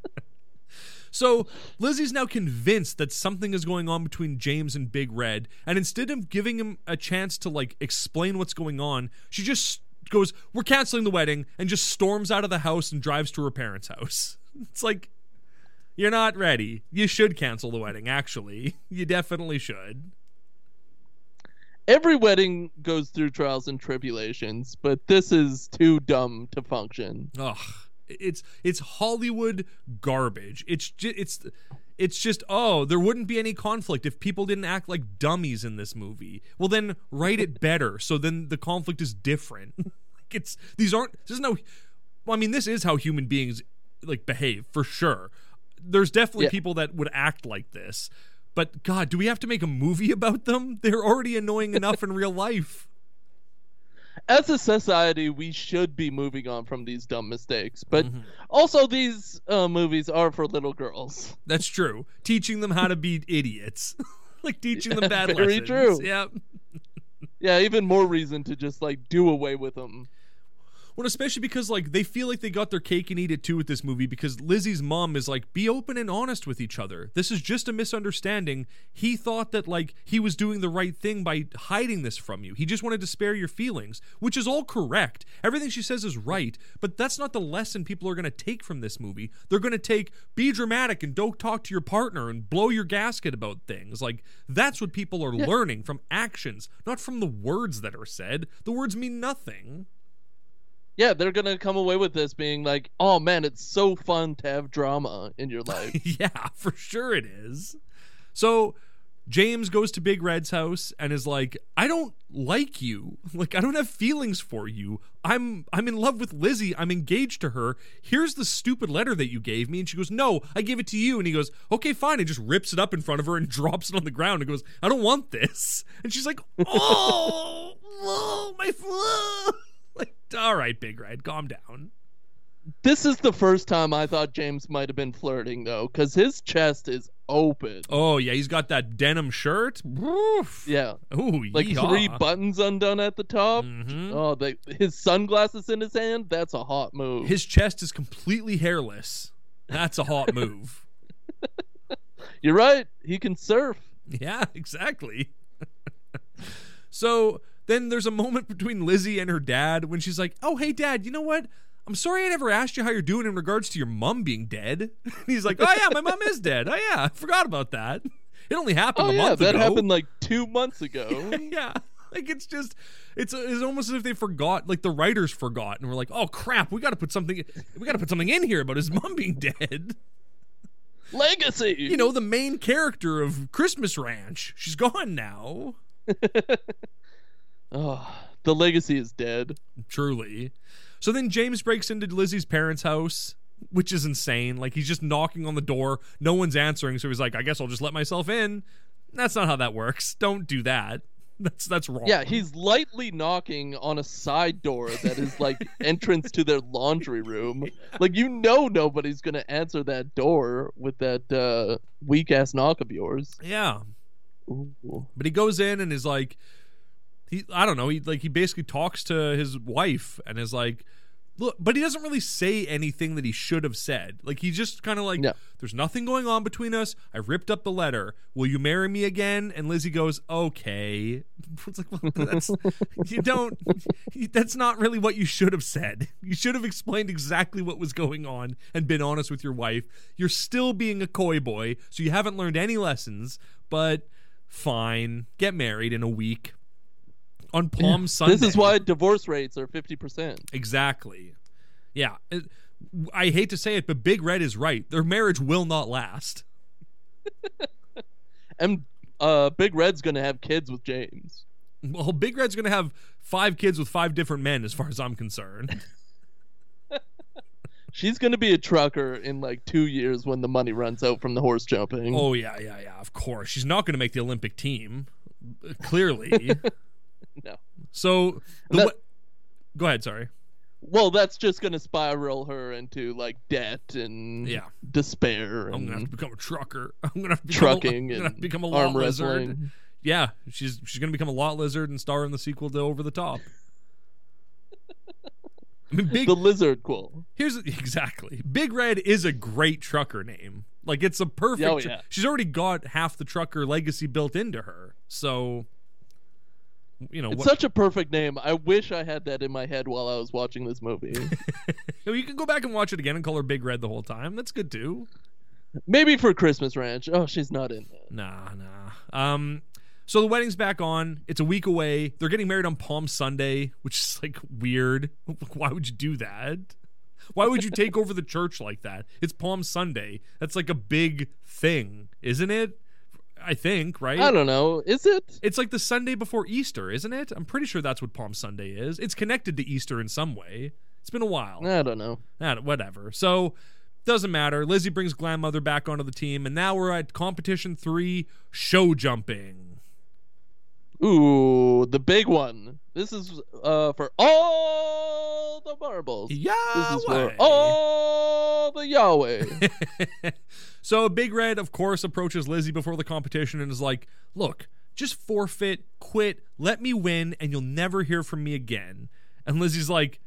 so Lizzie's now convinced that something is going on between James and Big Red. And instead of giving him a chance to, like, explain what's going on, she just goes, We're canceling the wedding, and just storms out of the house and drives to her parents' house. *laughs* It's like, you're not ready. You should cancel the wedding, actually. *laughs* You definitely should. Every wedding goes through trials and tribulations, but this is too dumb to function. Ugh, it's it's Hollywood garbage. It's just it's it's just oh, there wouldn't be any conflict if people didn't act like dummies in this movie. Well, then write it better, so then the conflict is different. *laughs* like it's these aren't this is no. Well, I mean, this is how human beings like behave for sure. There's definitely Yeah. people that would act like this, but God, do we have to make a movie about them? *laughs* They're already annoying enough in real life. As a society, we should be moving on from these dumb mistakes. But Mm-hmm. also, these uh, movies are for little girls. *laughs* That's true. Teaching them how to be idiots. *laughs* like teaching them bad Very lessons. true. Yeah. Yeah, even more reason to just like do away with them. Well, especially because like they feel like they got their cake and eat it too with this movie because Lizzie's mom is like, be open and honest with each other. This is just a misunderstanding. He thought that like he was doing the right thing by hiding this from you. He just wanted to spare your feelings, which is all correct. Everything she says is right, but that's not the lesson people are going to take from this movie. They're going to take be dramatic and don't talk to your partner and blow your gasket about things. Like that's what people are learning from actions, not from the words that are said. The words mean nothing. Yeah, they're gonna come away with this being like, oh man, it's so fun to have drama in your life. *laughs* yeah, for sure it is. So James goes to Big Red's house and is like, "I don't like you. Like I don't have feelings for you. I'm I'm in love with Lizzie. I'm engaged to her. Here's the stupid letter that you gave me." And she goes, "No, I gave it to you." And he goes, "Okay, fine." And just rips it up in front of her and *laughs* drops it on the ground and goes, "I don't want this." And she's like, *laughs* "Oh, oh my all right, Big Red, calm down." this is the first time I thought James might have been flirting though, because his chest is open. Oh, yeah, he's got that denim shirt. Woof. Yeah, Ooh, like yeehaw. three buttons undone at the top. Mhm. Oh, the, his sunglasses in his hand. That's a hot move. His chest is completely hairless. That's a hot move. *laughs* You're right. He can surf. yeah, *laughs* exactly. *laughs* so then there's a moment *laughs* between Lizzie and her dad when she's like, "Oh, hey, dad, you know what? I'm sorry I never asked you how you're doing in regards to your mom being dead." *laughs* He's like, "Oh yeah, my mom is dead. Oh yeah, I forgot about that. *laughs* It only happened Oh a yeah, month that ago." happened like two months ago. yeah. Like it's just it's it's almost as if they forgot like the writers forgot and we're like, "Oh crap, we got to put something we got to put something in here about his mom being dead." Legacy. you know, the main character of Christmas Ranch. She's gone now. Oh, the legacy is dead. Truly. So then James breaks into Lizzie's parents' house, which is insane. Like he's just knocking on the door, no one's answering, so he's like, I guess I'll just let myself in. That's not how that works. Don't do that. *laughs* That's that's wrong. Yeah, he's lightly knocking on a side door that is like *laughs* entrance to their laundry room. Like you know nobody's gonna answer that door with that uh, weak ass knock of yours. Yeah. Ooh. But he goes in and is like he I don't know, he like he basically talks to his wife and is like look but he doesn't really say anything that he should have said. Like he just kind of like No. there's nothing going on between us. I ripped up the letter. Will you marry me again? And Lizzie goes, "Okay." *laughs* It's like well, that's *laughs* you don't *laughs* that's not really what you should have said. You should have explained exactly what was going on and been honest with your wife. You're still being a coy boy, so you haven't learned any lessons, but fine. Get married in a week. On Palm Sunday. This is why divorce rates are fifty percent. Exactly. Yeah. I hate to say it, but Big Red is right. Their marriage will not last. *laughs* And uh, Big Red's gonna have kids with James. Well, Big Red's going to have five kids with five different men, as far as I'm concerned. *laughs* *laughs* She's gonna be a trucker in like two years when the money runs out from the horse jumping. oh, yeah, yeah, yeah, of course. She's not going to make the Olympic team, clearly. *laughs* No. So, the That- we- go ahead, sorry. Well, that's just gonna spiral her into like debt and Yeah. despair I'm gonna have to become a trucker. *laughs* I'm gonna have to become trucking a, I'm gonna have to and become a lot arm lizard. Yeah, she's she's gonna become a lot lizard and star in the sequel to Over the Top. I mean, big. The lizard quill. here's *laughs* exactly. Big Red is a great trucker name. Like it's a perfect. Oh, yeah. She's already got half the trucker legacy built into her. So, you know, It's what, such a perfect name. I wish I had that in my head while I was watching this movie. *laughs* you can go back and watch it again and call her Big Red the whole time. That's good too. Maybe for Christmas Ranch. Oh, she's not in that. Nah, nah. Um, so the wedding's back on. It's a week away. They're getting married on Palm Sunday, which is like weird. *laughs* Why would you do that? Why would you take over the church like that? It's Palm Sunday. That's like a big thing, isn't it? I think, right? I don't know. Is it? It's like the Sunday before Easter, isn't it? I'm pretty sure that's what Palm Sunday is. It's connected to Easter in some way. It's been a while. I don't know. Ah, whatever. So doesn't matter. Lizzie brings Grandmother back onto the team, and now we're at competition three: show jumping. Ooh, the big one. This is uh for all the marbles. This is for Yahweh. all the Yahweh. *laughs* so Big Red, of course, approaches Lizzie before the competition and is like, "Look, just forfeit, quit, let me win, and you'll never hear from me again." And Lizzie's like,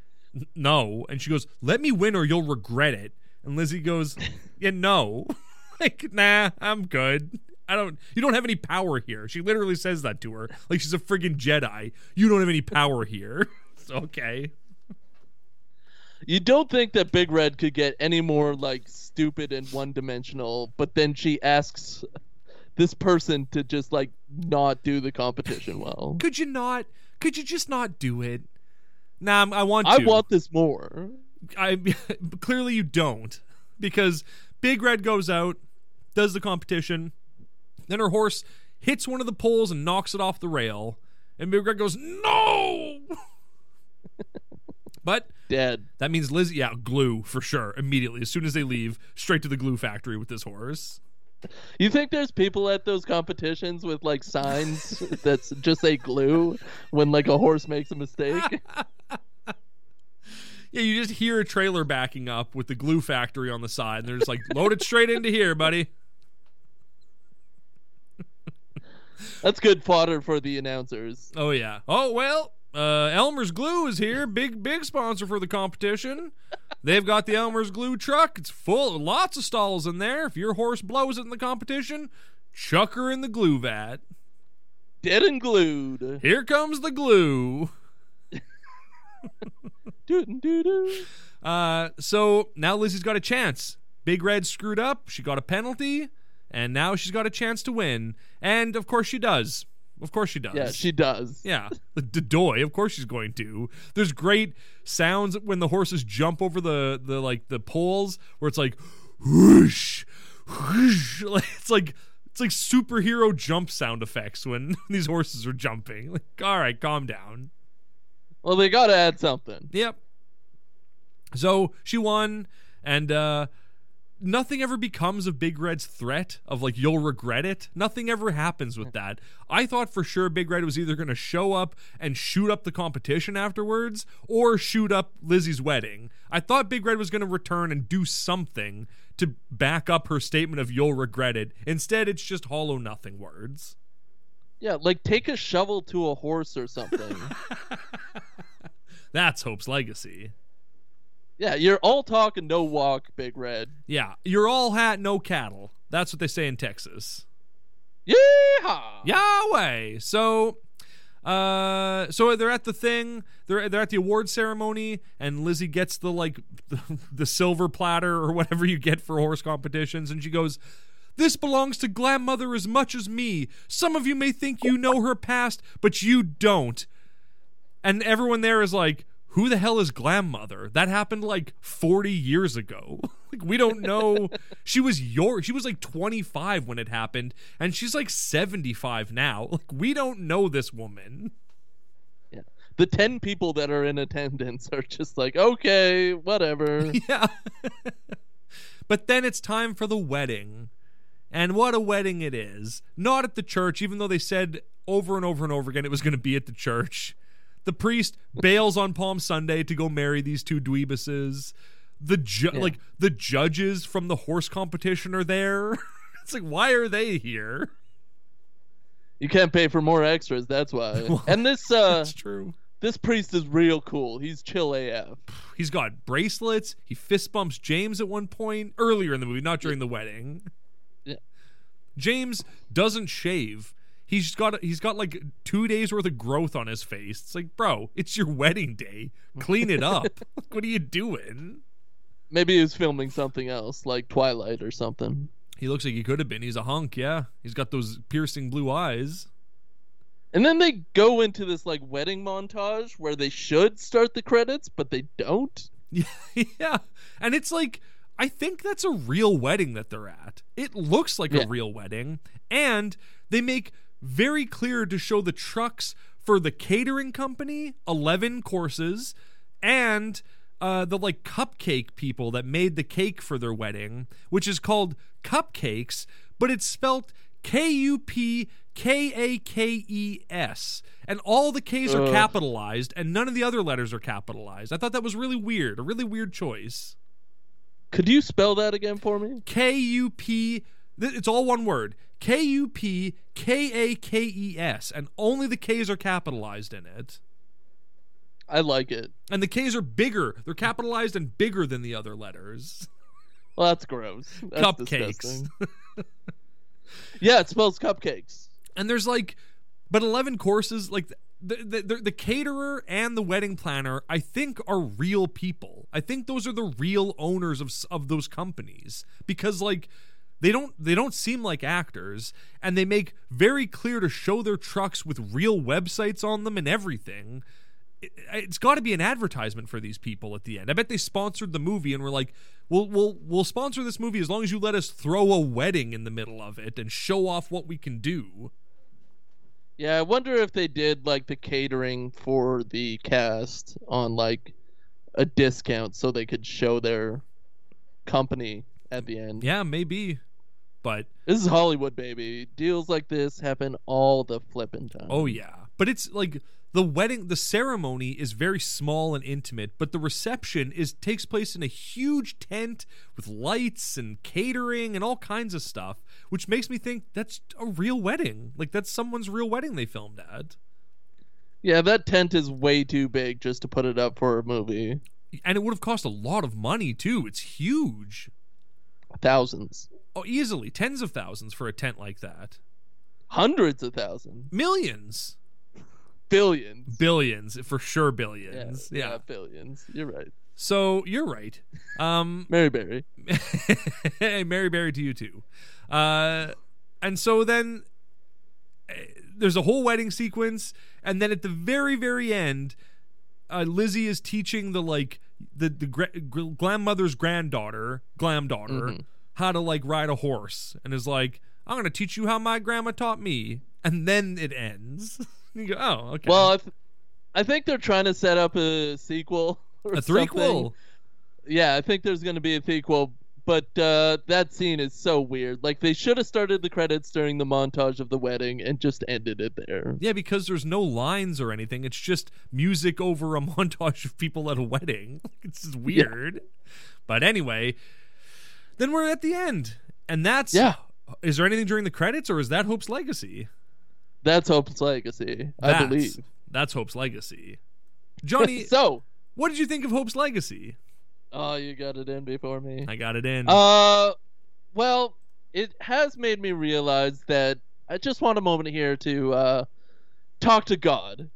"No," and she goes, "Let me win, or you'll regret it." And Lizzie goes, *laughs* "Yeah, no, *laughs* like, nah, I'm good." I don't. You don't have any power here. She literally says that to her, like she's a friggin' Jedi. You don't have any power here. *laughs* It's okay. you don't think that Big Red could get any more like stupid and one dimensional, but then she asks this person to just like not do the competition well. *laughs* Could you not? Could you just not do it? Nah, I'm- I want to. I want this more. I *laughs* clearly you don't because Big Red goes out, does the competition, then her horse hits one of the poles and knocks it off the rail, and Big Red goes no. *laughs* but Dead. that means Lizzie, yeah, glue for sure. Immediately, as soon as they leave, straight to the glue factory with this horse. You think there's people at those competitions with like signs *laughs* that just say glue when like a horse makes a mistake? *laughs* Yeah, you just hear a trailer backing up with the glue factory on the side, and they're just like, load it straight into here, buddy. That's good fodder for the announcers. Oh yeah. Oh well, uh, Elmer's Glue is here. Big big sponsor for the competition. They've got the Elmer's Glue truck. It's full, of lots of stalls in there. If your horse blows it in the competition, chuck her in the glue vat. Dead and glued. Here comes the glue. Uh, so now Lizzie's got a chance. Big Red screwed up. She got a penalty, and now she's got a chance to win. And of course she does. Of course she does. Yeah, she does. Yeah, the Dodoy, of course she's going to. There's great sounds when the horses jump over the the like the poles where it's like whoosh, whoosh. *laughs* It's like it's like superhero jump sound effects when *laughs* these horses are jumping. Like, all right, calm down. Well, they gotta add something. Yep. So she won, and uh nothing ever becomes of Big Red's threat of like you'll regret it. Nothing ever happens with that. I thought for sure Big Red was either going to show up and shoot up the competition afterwards or shoot up Lizzie's wedding. I thought Big Red was going to return and do something to back up her statement of you'll regret it. Instead, it's just hollow nothing words. Yeah, like take a shovel to a horse or something. *laughs* That's Hope's legacy. Yeah, you're all talk and no walk, Big Red. Yeah, you're all hat, no cattle. That's what they say in Texas. Yeehaw! Yahweh. So uh so they're at the thing, they're they're at the award ceremony and Lizzie gets the like the, *laughs* the silver platter or whatever you get for horse competitions and she goes this belongs to grandmother as much as me. Some of you may think you know her past, but you don't. And everyone there is like, who the hell is grandmother? That happened like 40 years ago. *laughs* like we don't know. she was your she was like 25 when it happened and she's like 75 now. *laughs* Like we don't know this woman. Yeah. The 10 people that are in attendance are just like, okay, whatever. *laughs* Yeah. but then it's time for the wedding. And what a wedding it is. Not at the church, even though they said over and over and over again it was going to be at the church. The priest bails on Palm Sunday to go marry these two dweebuses. The ju- Yeah. like the judges from the horse competition are there. *laughs* it's like why are they here? You can't pay for more extras, that's why. *laughs* and this uh That's true. this priest is real cool. He's chill AF. *sighs* He's got bracelets. He fist bumps James at one point earlier in the movie, not during the wedding. Yeah. James doesn't shave. He's got he's got like two days worth of growth on his face. It's like, bro, it's your wedding day. Clean it up. *laughs* What are you doing? Maybe he was filming something else, like Twilight or something. He looks like he could have been. He's a hunk, yeah. He's got those piercing blue eyes. And then they go into this like wedding montage where they should start the credits, but they don't. Yeah, *laughs* yeah. And it's like I think that's a real wedding that they're at. It looks like Yeah. a real wedding, and they make very clear to show the trucks for the catering company, 11 courses, and uh, the like cupcake people that made the cake for their wedding, which is called Cupcakes, but it's spelt K U P K A K E S. And all the K's are capitalized and none of the other letters are capitalized. I thought that was really weird, a really weird choice. Could you spell that again for me? K U P it's all one word. K U P K A K E S and only the K's are capitalized in it. I like it. And the K's are bigger. They're capitalized and bigger than the other letters. *laughs* Well, that's gross. That's Cupcakes. *laughs* yeah, it spells cupcakes. and there's like but 11 courses like the, the, the, the caterer and the wedding planner i think are real people i think those are the real owners of of those companies because like they don't they don't seem like actors and they make very clear to show their trucks with real websites on them and everything it, it's got to be an advertisement for these people at the end. I bet they sponsored the movie and were like, "We'll we'll we'll sponsor this movie as long as you let us throw a wedding in the middle of it and show off what we can do." Yeah, I wonder if they did like the catering for the cast on like a discount so they could show their company at the end. Yeah, maybe. But This is Hollywood, baby. Deals like this happen all the flipping time. oh yeah. But it's like the wedding the ceremony is very small and intimate, but the reception is takes place in a huge tent with lights and catering and all kinds of stuff, which makes me think that's a real wedding. Like that's someone's real wedding they filmed at. Yeah, that tent is way too big just to put it up for a movie. And it would have cost a lot of money too. It's huge. Thousands. Oh, easily tens of thousands for a tent like that. Hundreds of thousands. Millions, Billions. billions, for sure billions. Yeah. yeah, billions. You're right. So you're right. Um, *laughs* Mary Berry. *laughs* hey, Mary Berry to you too. Uh, and so then eh, there's a whole wedding sequence, and then at the very, very end, uh, Lizzie is teaching the like the the gr- grandmother's granddaughter, glam daughter, Mhm. how to like ride a horse, and is like, "I'm gonna teach you how my grandma taught me," and then it ends. *laughs* you go, "Oh, okay." Well, I, th- I think they're trying to set up a sequel. *laughs* Or a something. threequel. Yeah, I think there's going to be a sequel, but uh, that scene is so weird. Like they should have started the credits during the montage of the wedding and just ended it there. Yeah, because there's no lines or anything. It's just music over a *laughs* montage of people at a wedding. *laughs* It's just weird. But anyway, then we're at the end. And that's Yeah. Is there anything during the credits or is that Hope's Legacy? That's Hope's legacy, I believe. That's Hope's Legacy. Johnny, *laughs* so, what did you think of Hope's Legacy? Oh, you got it in before me. I got it in. Uh, well, it has made me realize that I just want a moment here to uh, talk to God.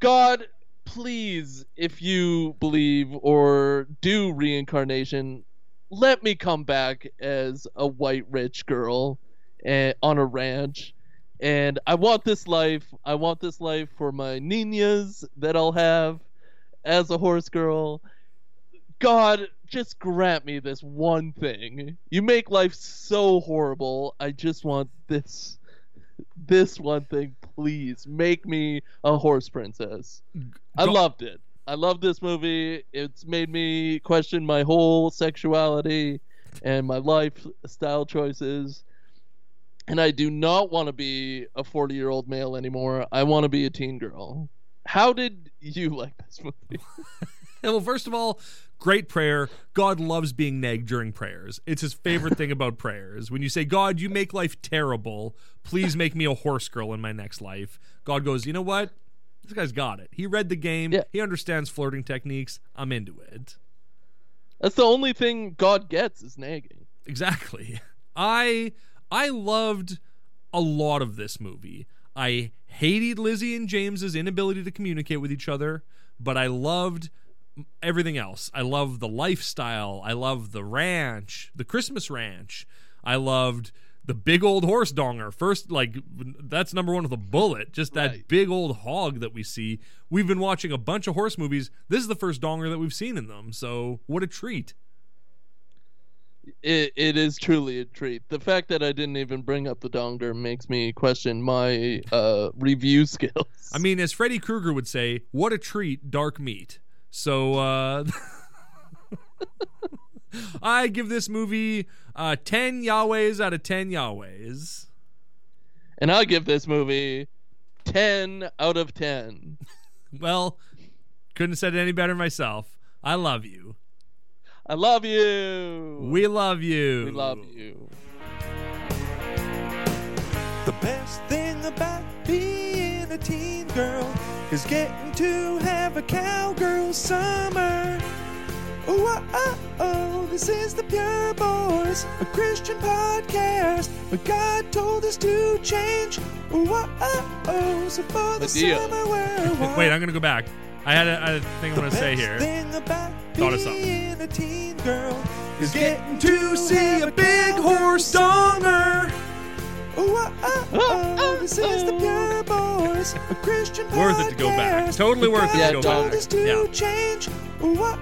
God, please, if you believe or do reincarnation, let me come back as a white rich girl eh, on a ranch. And I want this life. I want this life for my ninas that I'll have as a horse girl. God, just grant me this one thing. You make life so horrible. I just want this this one thing, please. Make me a horse princess. I loved it. I love this movie. It's made me question my whole sexuality and my lifestyle choices. And I do not want to be a 40 year old male anymore. I want to be a teen girl. how did you *laughs* like this movie? *laughs* Well, first of all, great prayer. God loves being nagged during prayers. It's his favorite thing about prayers. When you say, God, you make life terrible, please make me a horse girl in my next life. God goes, you know what? This guy's got it. He read the game. Yeah. He understands flirting techniques. I'm into it. That's the only thing God gets is nagging. Exactly. I I loved a lot of this movie. I hated Lizzie and James's inability to communicate with each other, but I loved everything else. I love the lifestyle. I love the ranch, the Christmas ranch. I loved the big old horse donger. First, like that's number one with a bullet. Just that Right. big old hog that we see. We've been watching a bunch of horse movies. This is the first donger that we've seen in them. So what a treat. It, it is truly a treat. The fact that I didn't even bring up the donger makes me question my uh, review *laughs* skills. I mean, as Freddy Krueger would say, what a treat, dark meat. So, uh, *laughs* I give this movie uh, 10 Yahwehs out of 10 Yahwehs. and I give this movie 10 out of 10. *laughs* Well, couldn't have said it any better myself. I love you. I love you. We love you. We love you. The best thing about being a teen girl is getting to have a cowgirl summer. Oh, oh, this is the Pure Boys, a Christian podcast. But God told us to change. Oh, oh, so for the Madea. summer we're *laughs* Wait, I'm going to go back. I had a, I had a thing I the want to say here. thing about Thought of something. being a teen girl is getting to see a big horse donger. Oh, oh, oh, oh, this is the ah. Pure Boys, a Christian Worth it to go back. podcast. Totally worth it to go told back. us to Yeah. change. Oh, oh,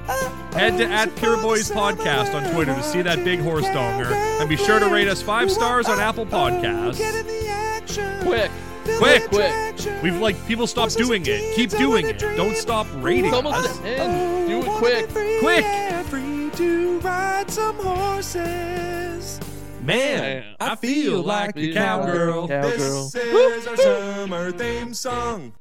oh, Head to oh, at so Pure for Boys the Podcast on Twitter to see that big horse donger. And be sure to rate us five five Oh, stars on oh, Apple oh, Podcasts. get in the action. Quick. Feel Quick. the Quick. attraction. We've like people stop Horses doing it. Keep doing it. Don't stop rating It's almost us. the end. Do it oh, wanna quick. Quick. yeah, free to ride some horses. Man, I feel like a Feel like a cowgirl. cowgirl. This is our summer theme song.